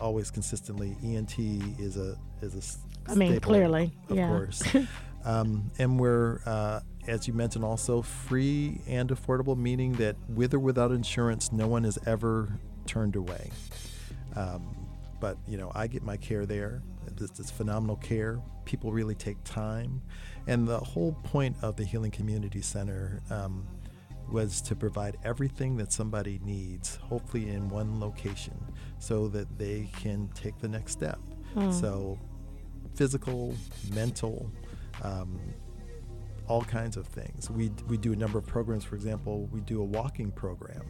Speaker 1: always consistently ENT is a is a
Speaker 5: I mean,
Speaker 1: staple,
Speaker 5: clearly,
Speaker 1: of
Speaker 5: yeah.
Speaker 1: course, um, and we're uh, as you mentioned also free and affordable, meaning that with or without insurance, no one is ever turned away. Um, but you know, I get my care there. This is phenomenal care. People really take time, and the whole point of the Healing Community Center um, was to provide everything that somebody needs, hopefully in one location, so that they can take the next step. So, physical, mental. Um, all kinds of things. We, we do a number of programs. For example, we do a walking program.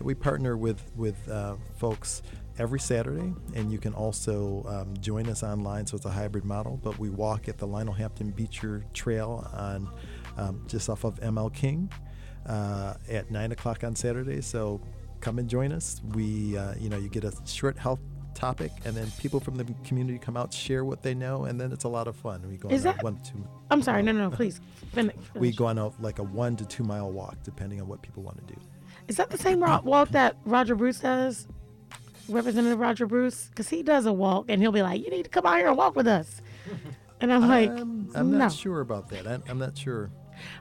Speaker 1: We partner with with uh, folks every Saturday, and you can also um, join us online. So it's a hybrid model. But we walk at the Lionel Hampton Beecher Trail on um, just off of ML King uh, at nine o'clock on Saturday. So come and join us. We uh, you know you get a short health topic and then people from the community come out share what they know and then it's a lot of fun we go
Speaker 5: Is
Speaker 1: on a
Speaker 5: that-
Speaker 1: one two
Speaker 5: I'm sorry. No, no, no. Please. Fin-
Speaker 1: we go on a like a one to two mile walk depending on what people want to do
Speaker 5: Is that the same walk that Roger Bruce does? Representative Roger Bruce? Because he does a walk and he'll be like, you need to come out here and walk with us. And I'm like,
Speaker 1: um, i'm
Speaker 5: no.
Speaker 1: not sure about that I'm, I'm not sure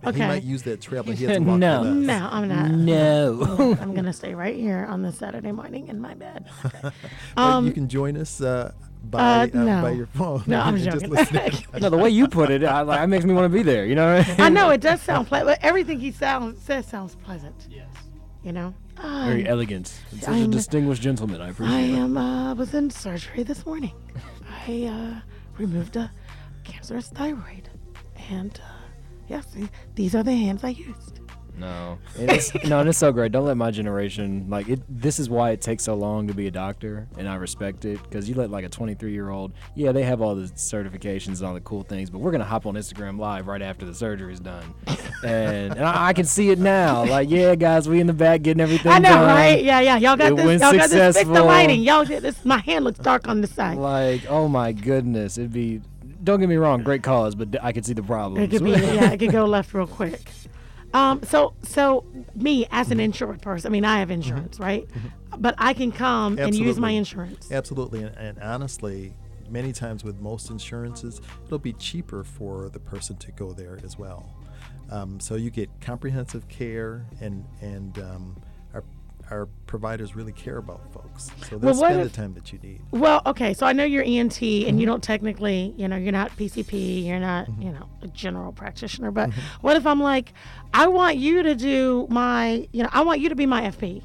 Speaker 5: Okay.
Speaker 1: he might use that trail but he has to walk
Speaker 6: No.
Speaker 1: with us.
Speaker 5: No, I'm not.
Speaker 6: no.
Speaker 5: I'm going to stay right here on this Saturday morning in my bed. Okay. Um,
Speaker 1: you can join us uh, by
Speaker 5: uh,
Speaker 1: uh, by your phone
Speaker 5: No, I'm
Speaker 1: just
Speaker 5: joking.
Speaker 1: listening.
Speaker 6: no, the way you put it, I, like, it makes me want to be there. You know what I mean?
Speaker 5: I know it does sound pleasant. Everything he sounds says sounds pleasant. Yes. You know?
Speaker 6: Very elegant. And such a
Speaker 5: I'm-
Speaker 6: distinguished gentleman. I appreciate
Speaker 5: I am uh, was in surgery this morning. I uh, removed a cancerous thyroid, and uh, yes, these are the hands I used.
Speaker 6: No, it's no, and it's so great. Don't let my generation like it. This is why it takes so long to be a doctor, and I respect it because you let like a 23 year old. Yeah, they have all the certifications and all the cool things, but we're gonna hop on Instagram live right after the surgery's done, and, and I, I can see it now. Like, yeah, guys, we in the back getting everything.
Speaker 5: I know,
Speaker 6: done.
Speaker 5: right? Yeah, yeah. Y'all got
Speaker 6: It
Speaker 5: this.
Speaker 6: went
Speaker 5: Y'all got this. Fix the lighting. Y'all this. My hand looks dark on the side.
Speaker 6: Like, oh my goodness, it'd be. Don't get me wrong, great cause, but I could see the problems.
Speaker 5: It could be. yeah, it could go left real quick. Um, so, so me as
Speaker 1: Mm-hmm.
Speaker 5: an insured person, I mean, I have insurance, right? But I can come and use my insurance.
Speaker 1: Absolutely, and, and honestly, many times with most insurances, it'll be cheaper for the person to go there as well. Um, so you get comprehensive care, and and um, our providers really care about folks, so they'll
Speaker 5: Well,
Speaker 1: spend
Speaker 5: if-
Speaker 1: the time that you need.
Speaker 5: Well, okay, so I know you're ENT and
Speaker 1: Mm-hmm.
Speaker 5: you don't technically, you know, you're not PCP, you're not, you know, a general practitioner, but
Speaker 1: Mm-hmm.
Speaker 5: what if I'm like, I want you to do my, you know, I want you to be my FP.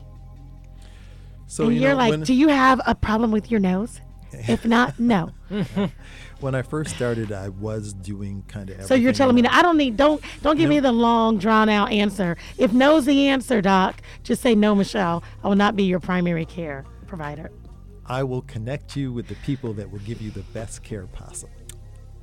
Speaker 1: So
Speaker 5: and
Speaker 1: you
Speaker 5: you're
Speaker 1: know,
Speaker 5: like,
Speaker 1: when,
Speaker 5: do you have a problem with your nose? If not, no.
Speaker 1: when I first started, I was doing kind of.
Speaker 5: So you're telling me that I don't need don't don't give me the long drawn out answer. If no's the answer, doc, just say no, Michelle. I will not be your primary care provider.
Speaker 1: I will connect you with the people that will give you the best care possible.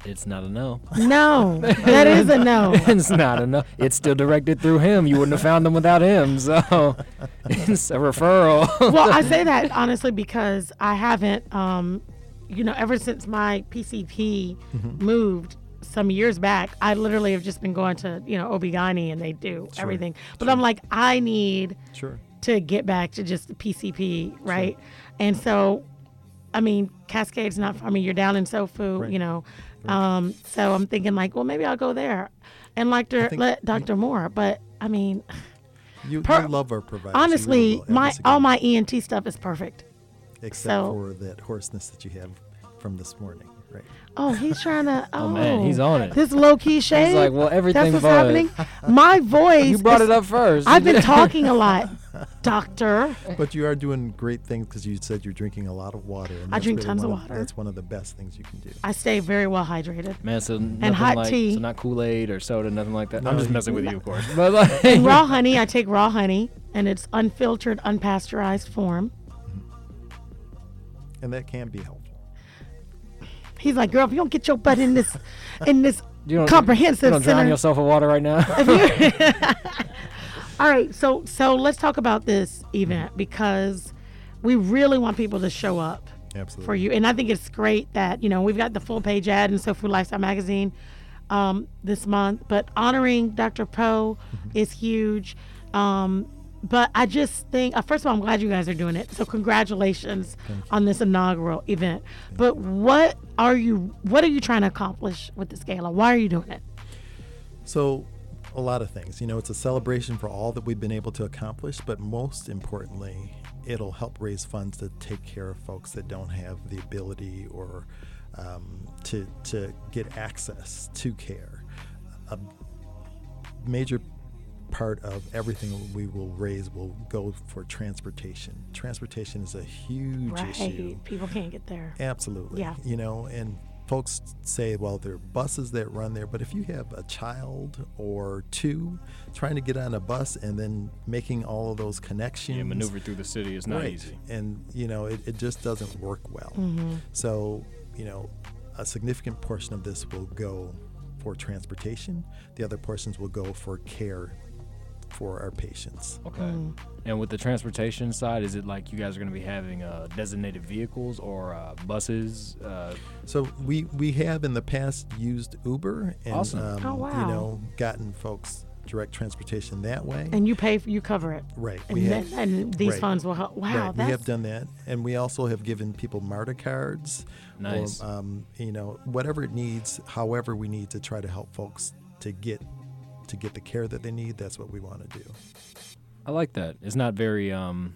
Speaker 6: It's not a no.
Speaker 5: No, that is a no.
Speaker 6: it's not a no. It's still directed through him. You wouldn't have found them without him. So it's a referral.
Speaker 5: well, I say that honestly because I haven't, um, you know, ever since my PCP moved some years back, I literally have just been going to, you know, OB-GYN and they do everything. But I'm like, I need
Speaker 1: Sure.
Speaker 5: to get back to just the PCP, right? And so, I mean, Cascade's not, I mean, you're down in Sofu,
Speaker 1: Right.
Speaker 5: you know. Um, so I'm thinking like, well, maybe I'll go there and like to let Dr. Moore, but I mean,
Speaker 1: You,
Speaker 5: Per-
Speaker 1: you love our providers.
Speaker 5: Honestly,
Speaker 1: really
Speaker 5: my all my ENT stuff is perfect.
Speaker 1: except
Speaker 5: so-
Speaker 1: for that hoarseness that you have from this morning, right?
Speaker 5: Oh, he's trying to. Oh,
Speaker 6: man, he's oh. on it.
Speaker 5: This low key shade.
Speaker 6: He's like, well, everything
Speaker 5: That's what's
Speaker 6: but-
Speaker 5: happening. My voice.
Speaker 6: you brought
Speaker 5: is-
Speaker 6: it up first.
Speaker 5: I've been talking a lot, doctor.
Speaker 1: But you are doing great things because you said you're drinking a lot of water. And
Speaker 5: I drink
Speaker 1: really
Speaker 5: tons of
Speaker 1: one
Speaker 5: water.
Speaker 1: That's one of the best things you can do.
Speaker 5: I stay very well hydrated.
Speaker 6: Man, so nothing
Speaker 5: hot
Speaker 6: like,
Speaker 5: tea.
Speaker 6: So not Kool Aid or soda, nothing like that. I'm just messing with you, of course. But like,
Speaker 5: raw honey, I take raw honey, and it's unfiltered, unpasteurized form.
Speaker 1: And that can be helpful.
Speaker 5: He's like, girl, if you don't get your butt in this, in this
Speaker 6: you don't,
Speaker 5: comprehensive
Speaker 6: You don't drown
Speaker 5: center.
Speaker 6: yourself in water right now.
Speaker 5: All right, so so let's talk about this event because we really want people to show up
Speaker 1: Absolutely.
Speaker 5: for you, and I think it's great that you know we've got the full page ad in So Food Lifestyle magazine um, this month, but honoring Dr. Poe is huge. Um, but I just think, uh, first of all, I'm glad you guys are doing it. So congratulations on this inaugural event. But what are you what are you trying to accomplish with this gala? Why are you doing it?
Speaker 1: So, a lot of things. You know, it's a celebration for all that we've been able to accomplish, but most importantly, it'll help raise funds to take care of folks that don't have the ability or um, to to get access to care. A major part of everything we will raise will go for transportation. Transportation is a huge
Speaker 5: Right,
Speaker 1: issue.
Speaker 5: people can't get there.
Speaker 1: Absolutely.
Speaker 5: Yeah.
Speaker 1: You know, and folks say, well, there are buses that run there, but if you have a child or two trying to get on a bus and then making all of those connections,
Speaker 6: yeah, maneuver through the city is not
Speaker 1: right.
Speaker 6: easy.
Speaker 1: And, you know, it, it just doesn't work well. Mm-hmm. So, you know, a significant portion of this will go for transportation, the other portions will go for care for our patients.
Speaker 6: Okay.
Speaker 5: Mm.
Speaker 6: And with the transportation side, is it like you guys are going to be having uh, designated vehicles or uh, buses? Uh,
Speaker 1: So we we have in the past used Uber and
Speaker 6: Awesome.
Speaker 1: um,
Speaker 5: Oh, wow.
Speaker 1: you know gotten folks direct transportation that way.
Speaker 5: And you pay you cover it.
Speaker 1: right.
Speaker 5: And,
Speaker 1: We
Speaker 5: then, and these
Speaker 1: right.
Speaker 5: funds will help. Wow,
Speaker 1: right. We have done that, and we also have given people MARTA cards.
Speaker 6: Nice.
Speaker 1: Or, um, you know, whatever it needs, however we need to try to help folks to get to get the care that they need. That's what we want to do.
Speaker 6: I like that. It's not very um,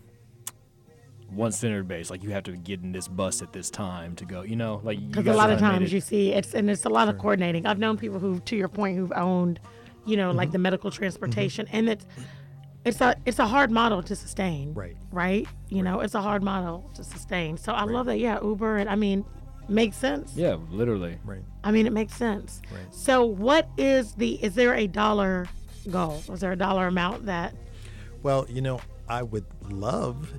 Speaker 6: one centered based. Like you have to get in this bus at this time to go. You know, like
Speaker 5: because a lot of times you see it's and it's a lot of coordinating. I've known people who, to your point, who've owned, you know,
Speaker 1: Mm-hmm.
Speaker 5: like the medical transportation, and it's it's a it's a hard model to sustain.
Speaker 1: Right.
Speaker 5: Right. You know, it's a hard model to sustain. So I love that. Yeah, Uber and I mean, makes sense.
Speaker 6: Yeah, literally.
Speaker 1: Right.
Speaker 5: I mean, it makes sense.
Speaker 1: Right.
Speaker 5: So what is the? Is there a dollar goal? Is there a dollar amount that?
Speaker 1: Well, you know, I would love.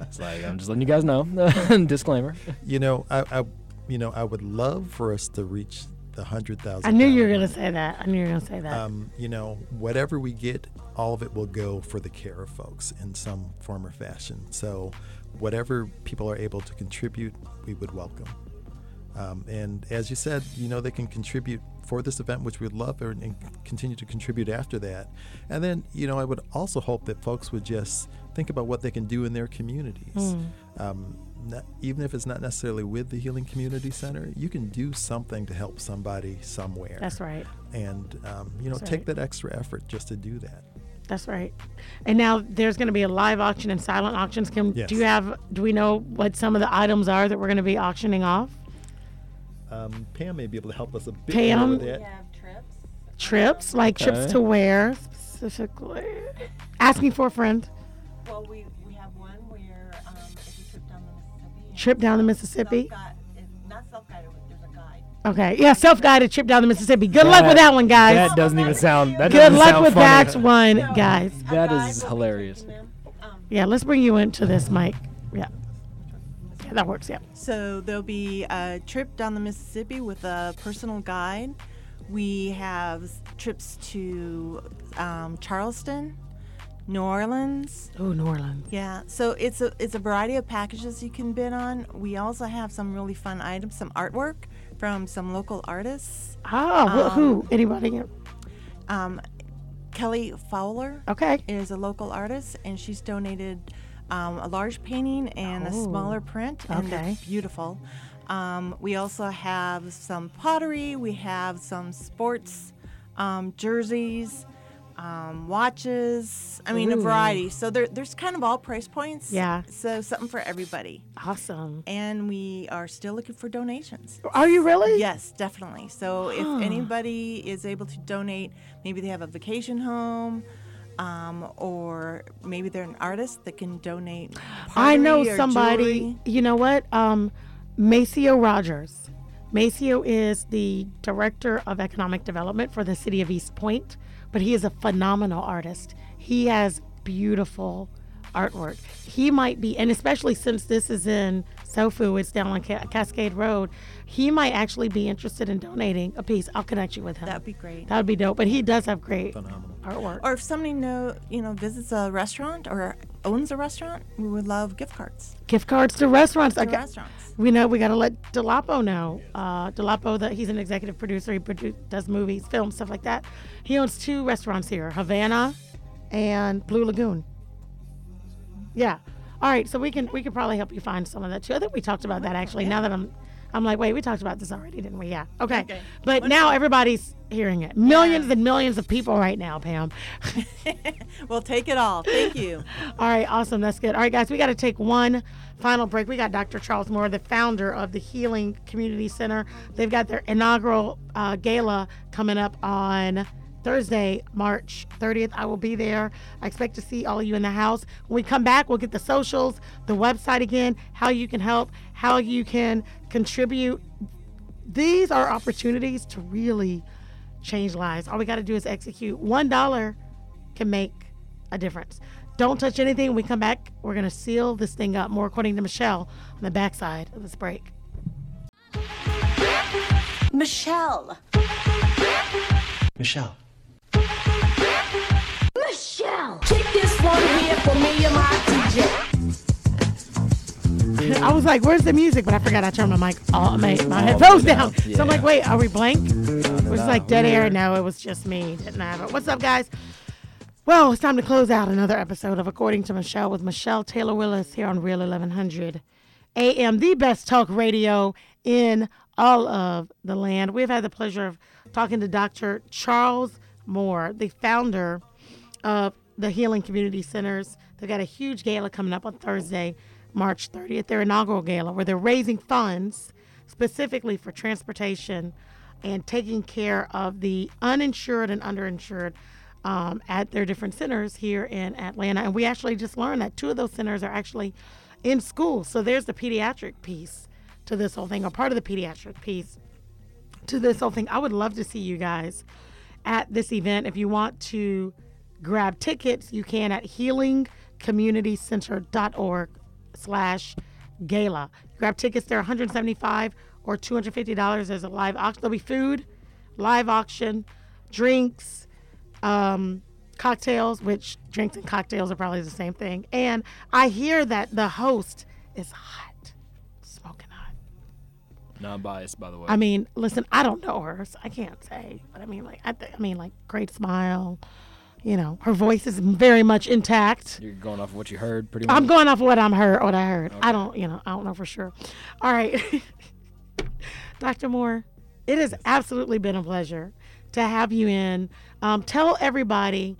Speaker 6: It's like I'm just letting you guys know. Disclaimer.
Speaker 1: You know, I, I, you know, I would love for us to reach the hundred thousand.
Speaker 5: I knew you were gonna say that. I knew you were gonna say that.
Speaker 1: Um, you know, whatever we get, all of it will go for the care of folks in some form or fashion. So, whatever people are able to contribute, we would welcome. Um, and as you said, you know, they can contribute for this event, which we'd love, or, and continue to contribute after that. And then, you know, I would also hope that folks would just think about what they can do in their communities. Um, not, even if it's not necessarily with the Healing Community Center, you can do something to help somebody somewhere
Speaker 5: That's right.
Speaker 1: and um, you know
Speaker 5: That's
Speaker 1: take
Speaker 5: right.
Speaker 1: that extra effort just to do that.
Speaker 5: That's right. And now there's going to be a live auction and silent auctions. Can
Speaker 1: Yes.
Speaker 5: do you have? Do we know what some of the items are that we're going to be auctioning off?
Speaker 1: Um, Pam may be able to help us a bit
Speaker 5: Pam?
Speaker 1: with that.
Speaker 8: have trips.
Speaker 5: Trips, like trips to where specifically? Asking for a friend.
Speaker 8: Well, we, we have one where um, it's a trip down the Mississippi.
Speaker 5: Trip down the Mississippi.
Speaker 8: Self-guide,
Speaker 5: Okay, yeah, self-guided trip down the Mississippi. Good luck with that one, guys.
Speaker 6: That doesn't even sound. That
Speaker 5: Good
Speaker 6: doesn't
Speaker 5: luck
Speaker 6: sound
Speaker 5: with
Speaker 6: funny.
Speaker 5: that one, guys.
Speaker 6: That
Speaker 8: A guide
Speaker 6: is hilarious.
Speaker 8: taking them. Um,
Speaker 5: Yeah, let's bring you into this, Mike. Yeah. Okay, that works. Yeah.
Speaker 8: So there'll be a trip down the Mississippi with a personal guide. We have trips to um, Charleston, New Orleans.
Speaker 5: Oh, New Orleans.
Speaker 8: Yeah, so it's a it's a variety of packages you can bid on. We also have some really fun items, some artwork from some local artists.
Speaker 5: Ah, wh- who? Anybody?
Speaker 8: Um, Kelly Fowler
Speaker 5: Okay.
Speaker 8: is a local artist, and she's donated um, a large painting and a smaller print, and
Speaker 5: okay.
Speaker 8: they're beautiful. Um, we also have some pottery. We have some sports um, jerseys, um, watches. I mean, a variety. So there, there's kind of all price points.
Speaker 5: Yeah.
Speaker 8: So something for everybody.
Speaker 5: Awesome.
Speaker 8: And we are still looking for donations.
Speaker 5: Are you really?
Speaker 8: Yes, definitely. So if anybody is able to donate, maybe they have a vacation home, um, or maybe they're an artist that can donate.
Speaker 5: I know somebody.
Speaker 8: jewelry.
Speaker 5: You know what? Um, Maceo Rogers. Maceo is the director of economic development for the city of East Point, but he is a phenomenal artist. He has beautiful artwork. He might be, and especially since this is in Sofu, it's down on Ca- Cascade Road. He might actually be interested in donating a piece. I'll connect you with him.
Speaker 8: That'd be great.
Speaker 5: That would be dope. But he does have great
Speaker 1: Phenomenal.
Speaker 5: artwork.
Speaker 8: Or if somebody know, you know, visits a restaurant or owns a restaurant, we would love gift cards
Speaker 5: Gift cards to restaurants. I
Speaker 8: to
Speaker 5: got-
Speaker 8: restaurants.
Speaker 5: We know we got to let Delapo know. Uh, Delapo, that he's an executive producer. He produ- does movies, films, stuff like that. He owns two restaurants here, Havana and Blue Lagoon. Yeah. All right, so we can we could probably help you find some of that too. I think we talked about that actually. Now that I'm, I'm like, wait, we talked about this already, didn't we? Yeah. Okay.
Speaker 8: Okay.
Speaker 5: But now everybody's hearing it. Millions and millions of people right now, Pam.
Speaker 8: We'll take it all. Thank you.
Speaker 5: All right, awesome. That's good. All right, guys, we got to take one final break. We got Dr. Charles Moore, the founder of the Healing Community Center. They've got their inaugural uh, gala coming up on Thursday, March 30th. I will be there. I expect to see all of you in the house. When we come back, we'll get the socials, the website again, how you can help, how you can contribute. These are opportunities to really change lives. All we got to do is execute. One dollar can make a difference. Don't touch anything. When we come back, we're going to seal this thing up. More according to Michelle on the backside of this break.
Speaker 7: Michelle.
Speaker 9: Michelle.
Speaker 7: Michelle. Kick this one here for me and my DJ.
Speaker 5: I was like, "Where's the music?" But I forgot I turned my mic, oh, my, my headphones down. So I'm like, "Wait, are we blank?" It was like dead air. No, it was just me. Didn't have it. What's up, guys? Well, it's time to close out another episode of According to Michelle with Michelle Taylor Willis here on Real 1100 AM, the best talk radio in all of the land. We've had the pleasure of talking to Dr. Charles Moore, the founder of the Healing Community Centers. They've got a huge gala coming up on Thursday, March 30th, their inaugural gala, where they're raising funds specifically for transportation and taking care of the uninsured and underinsured um, at their different centers here in Atlanta. And we actually just learned that two of those centers are actually in school. So there's the pediatric piece to this whole thing, or part of the pediatric piece to this whole thing. I would love to see you guys at this event. If you want to grab tickets, you can at healingcommunitycenter.org slash gala. Grab tickets there, 175 or $250. There's a live auction. There'll be food, live auction, drinks, um, cocktails, which drinks and cocktails are probably the same thing. And I hear that the host is hot, smoking hot.
Speaker 6: Non-biased, by the way.
Speaker 5: I mean, listen, I don't know her, so I can't say. But I mean, like, I, th- I mean, like, great smile. You know, her voice is very much intact.
Speaker 6: You're going off of what you heard, pretty much.
Speaker 5: I'm going off what I'm heard, what I heard. I don't, you know, I don't know for sure. All right, Dr. Moore, it has absolutely been a pleasure to have you in. Um, tell everybody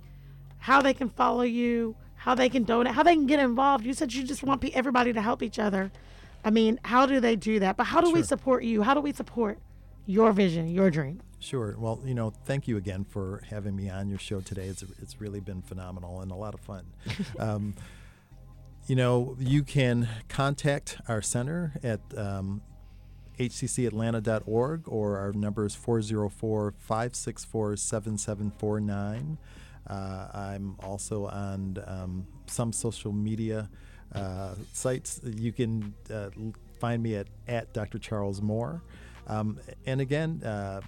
Speaker 5: how they can follow you, how they can donate, how they can get involved. You said you just want pe- everybody to help each other. I mean, how do they do that? But how do we support you? How do we support your vision, your dream?
Speaker 1: Sure. Well, you know, thank you again for having me on your show today. It's, it's really been phenomenal and a lot of fun. um, you know, you can contact our center at um, hccatlanta.org or our number is 404 564 7749. I'm also on um, some social media uh, sites. You can uh, find me at, at Dr. Charles Moore. Um, and again, uh,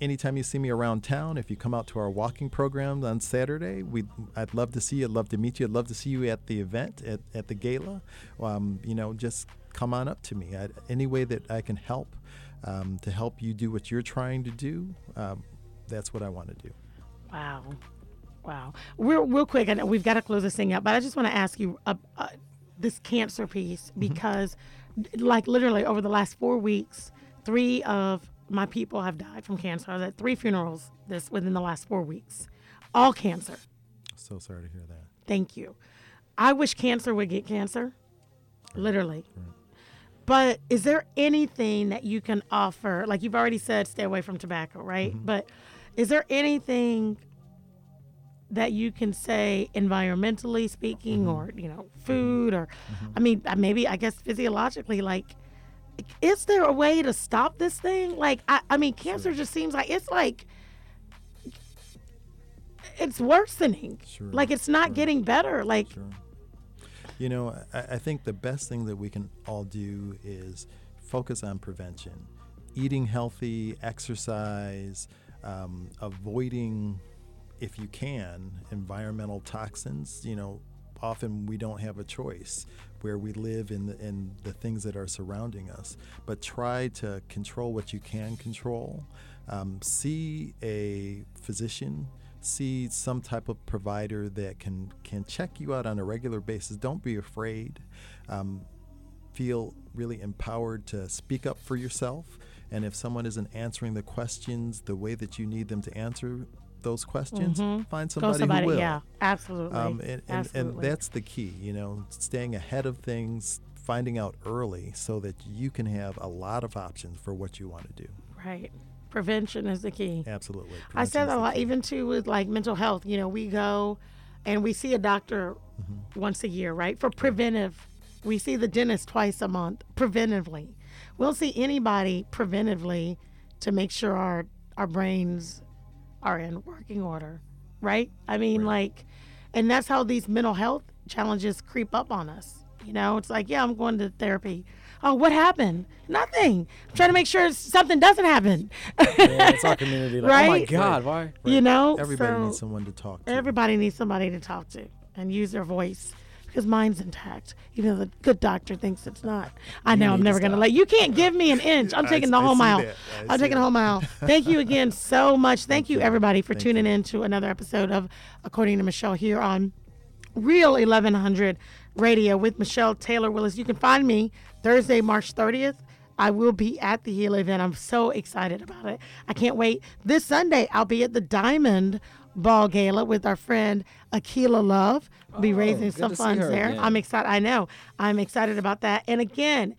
Speaker 1: anytime you see me around town, if you come out to our walking program on Saturday, we I'd love to see you. I'd love to meet you. I'd love to see you at the event at, at the gala. Um, you know, just come on up to me. I, any way that I can help um, to help you do what you're trying to do, um, that's what I want to do.
Speaker 5: Wow. Wow. Real, real quick, and we've got to close this thing up, but I just want to ask you uh, uh, this cancer piece because, d- like, literally over the last four weeks, three of my people have died from cancer. I was at three funerals this within the last four weeks, all cancer.
Speaker 1: So sorry to hear that.
Speaker 5: Thank you. I wish cancer would get cancer, literally. But is there anything that you can offer? Like you've already said, stay away from tobacco, right? Mm-hmm. But is there anything that you can say environmentally speaking mm-hmm. or, you know, food or, mm-hmm. I mean, maybe I guess physiologically, like, is there a way to stop this thing? Like, I, I mean, cancer just seems like it's like, it's worsening.
Speaker 1: Sure,
Speaker 5: Like, it's not getting better. Like,
Speaker 1: Sure. You know, I, I think the best thing that we can all do is focus on prevention, eating healthy, exercise, um, avoiding, if you can, environmental toxins. You know, often we don't have a choice where we live in the, in the things that are surrounding us, but try to control what you can control. Um, see a physician see some type of provider that can can check you out on a regular basis. Don't be afraid. Um, feel really empowered to speak up for yourself. And if someone isn't answering the questions the way that you need them to answer those questions, find
Speaker 5: go
Speaker 1: somebody,
Speaker 5: somebody.
Speaker 1: who will.
Speaker 5: Yeah, absolutely.
Speaker 1: Um, and, and, and that's the key, you know, staying ahead of things, finding out early so that you can have a lot of options for what you want to do.
Speaker 5: right. Prevention is the key.
Speaker 1: Absolutely.
Speaker 5: I said
Speaker 1: Prevention
Speaker 5: a lot,
Speaker 1: key.
Speaker 5: even too with like mental health. You know, we go and we see a doctor
Speaker 1: Mm-hmm.
Speaker 5: once a year, right? For preventive. We see the dentist twice a month, preventively. We don't see anybody preventively to make sure our our brains are in working order, right? I mean, like, and that's how these mental health challenges creep up on us. You know, it's like, yeah, I'm going to therapy. Oh, what happened? Nothing. I'm trying to make sure something doesn't happen.
Speaker 6: Yeah, it's our community. Like, oh my God, why?
Speaker 5: You know,
Speaker 1: Everybody
Speaker 5: so
Speaker 1: needs someone to talk to.
Speaker 5: everybody needs somebody to talk to and use their voice because mine's intact, even though the good doctor thinks it's not. I know I'm
Speaker 6: to
Speaker 5: never gonna let you can't give me an inch. I'm taking the
Speaker 1: I
Speaker 5: whole mile. I'm taking the whole mile. Thank you again so much. Thank, you,
Speaker 1: you.
Speaker 5: everybody for
Speaker 1: Thank
Speaker 5: tuning
Speaker 1: you.
Speaker 5: in to another episode of According to Michelle here on Real 1100 Radio with Michelle Taylor Willis. You can find me Thursday, March 30th. I will be at the Gila event. I'm so excited about it. I can't wait. This Sunday, I'll be at the Diamond Ball Gala with our friend Akila Love. Be
Speaker 6: Oh,
Speaker 5: raising
Speaker 6: good
Speaker 5: some funds there. I'm excited. I know. I'm excited about that. And again,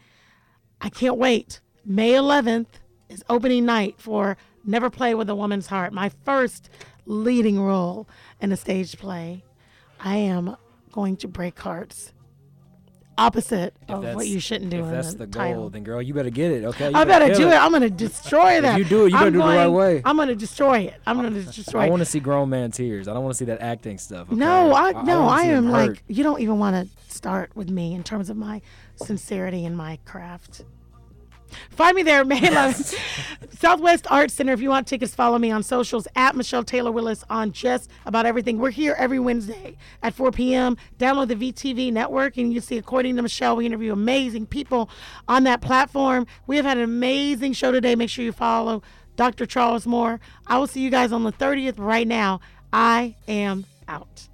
Speaker 5: I can't wait. May 11th is opening night for Never Play with a Woman's Heart, my first leading role in a stage play. I am going to break hearts. Opposite
Speaker 6: If
Speaker 5: of what you shouldn't do
Speaker 6: If that's
Speaker 5: the,
Speaker 6: the goal,
Speaker 5: title.
Speaker 6: then girl, you better get it. Okay.
Speaker 5: I better
Speaker 6: kill
Speaker 5: do it. I'm going to destroy that.
Speaker 6: you do it, you
Speaker 5: I'm
Speaker 6: better do it the right way.
Speaker 5: I'm going to destroy it. I'm going to destroy
Speaker 6: I want to see grown man tears. I don't want to see that acting stuff.
Speaker 5: No,
Speaker 6: okay?
Speaker 5: I no,
Speaker 6: wanna
Speaker 5: I am like you don't even want to start with me in terms of my sincerity and my craft. Find me there, May 11th. Southwest Arts Center. If you want tickets, follow me on socials at Michelle Taylor Willis on just about everything. We're here every Wednesday at 4 p.m. Download the VTV network, and you see, according to Michelle, we interview amazing people on that platform. We have had an amazing show today. Make sure you follow Dr. Charles Moore. I will see you guys on the 30th right now. I am out.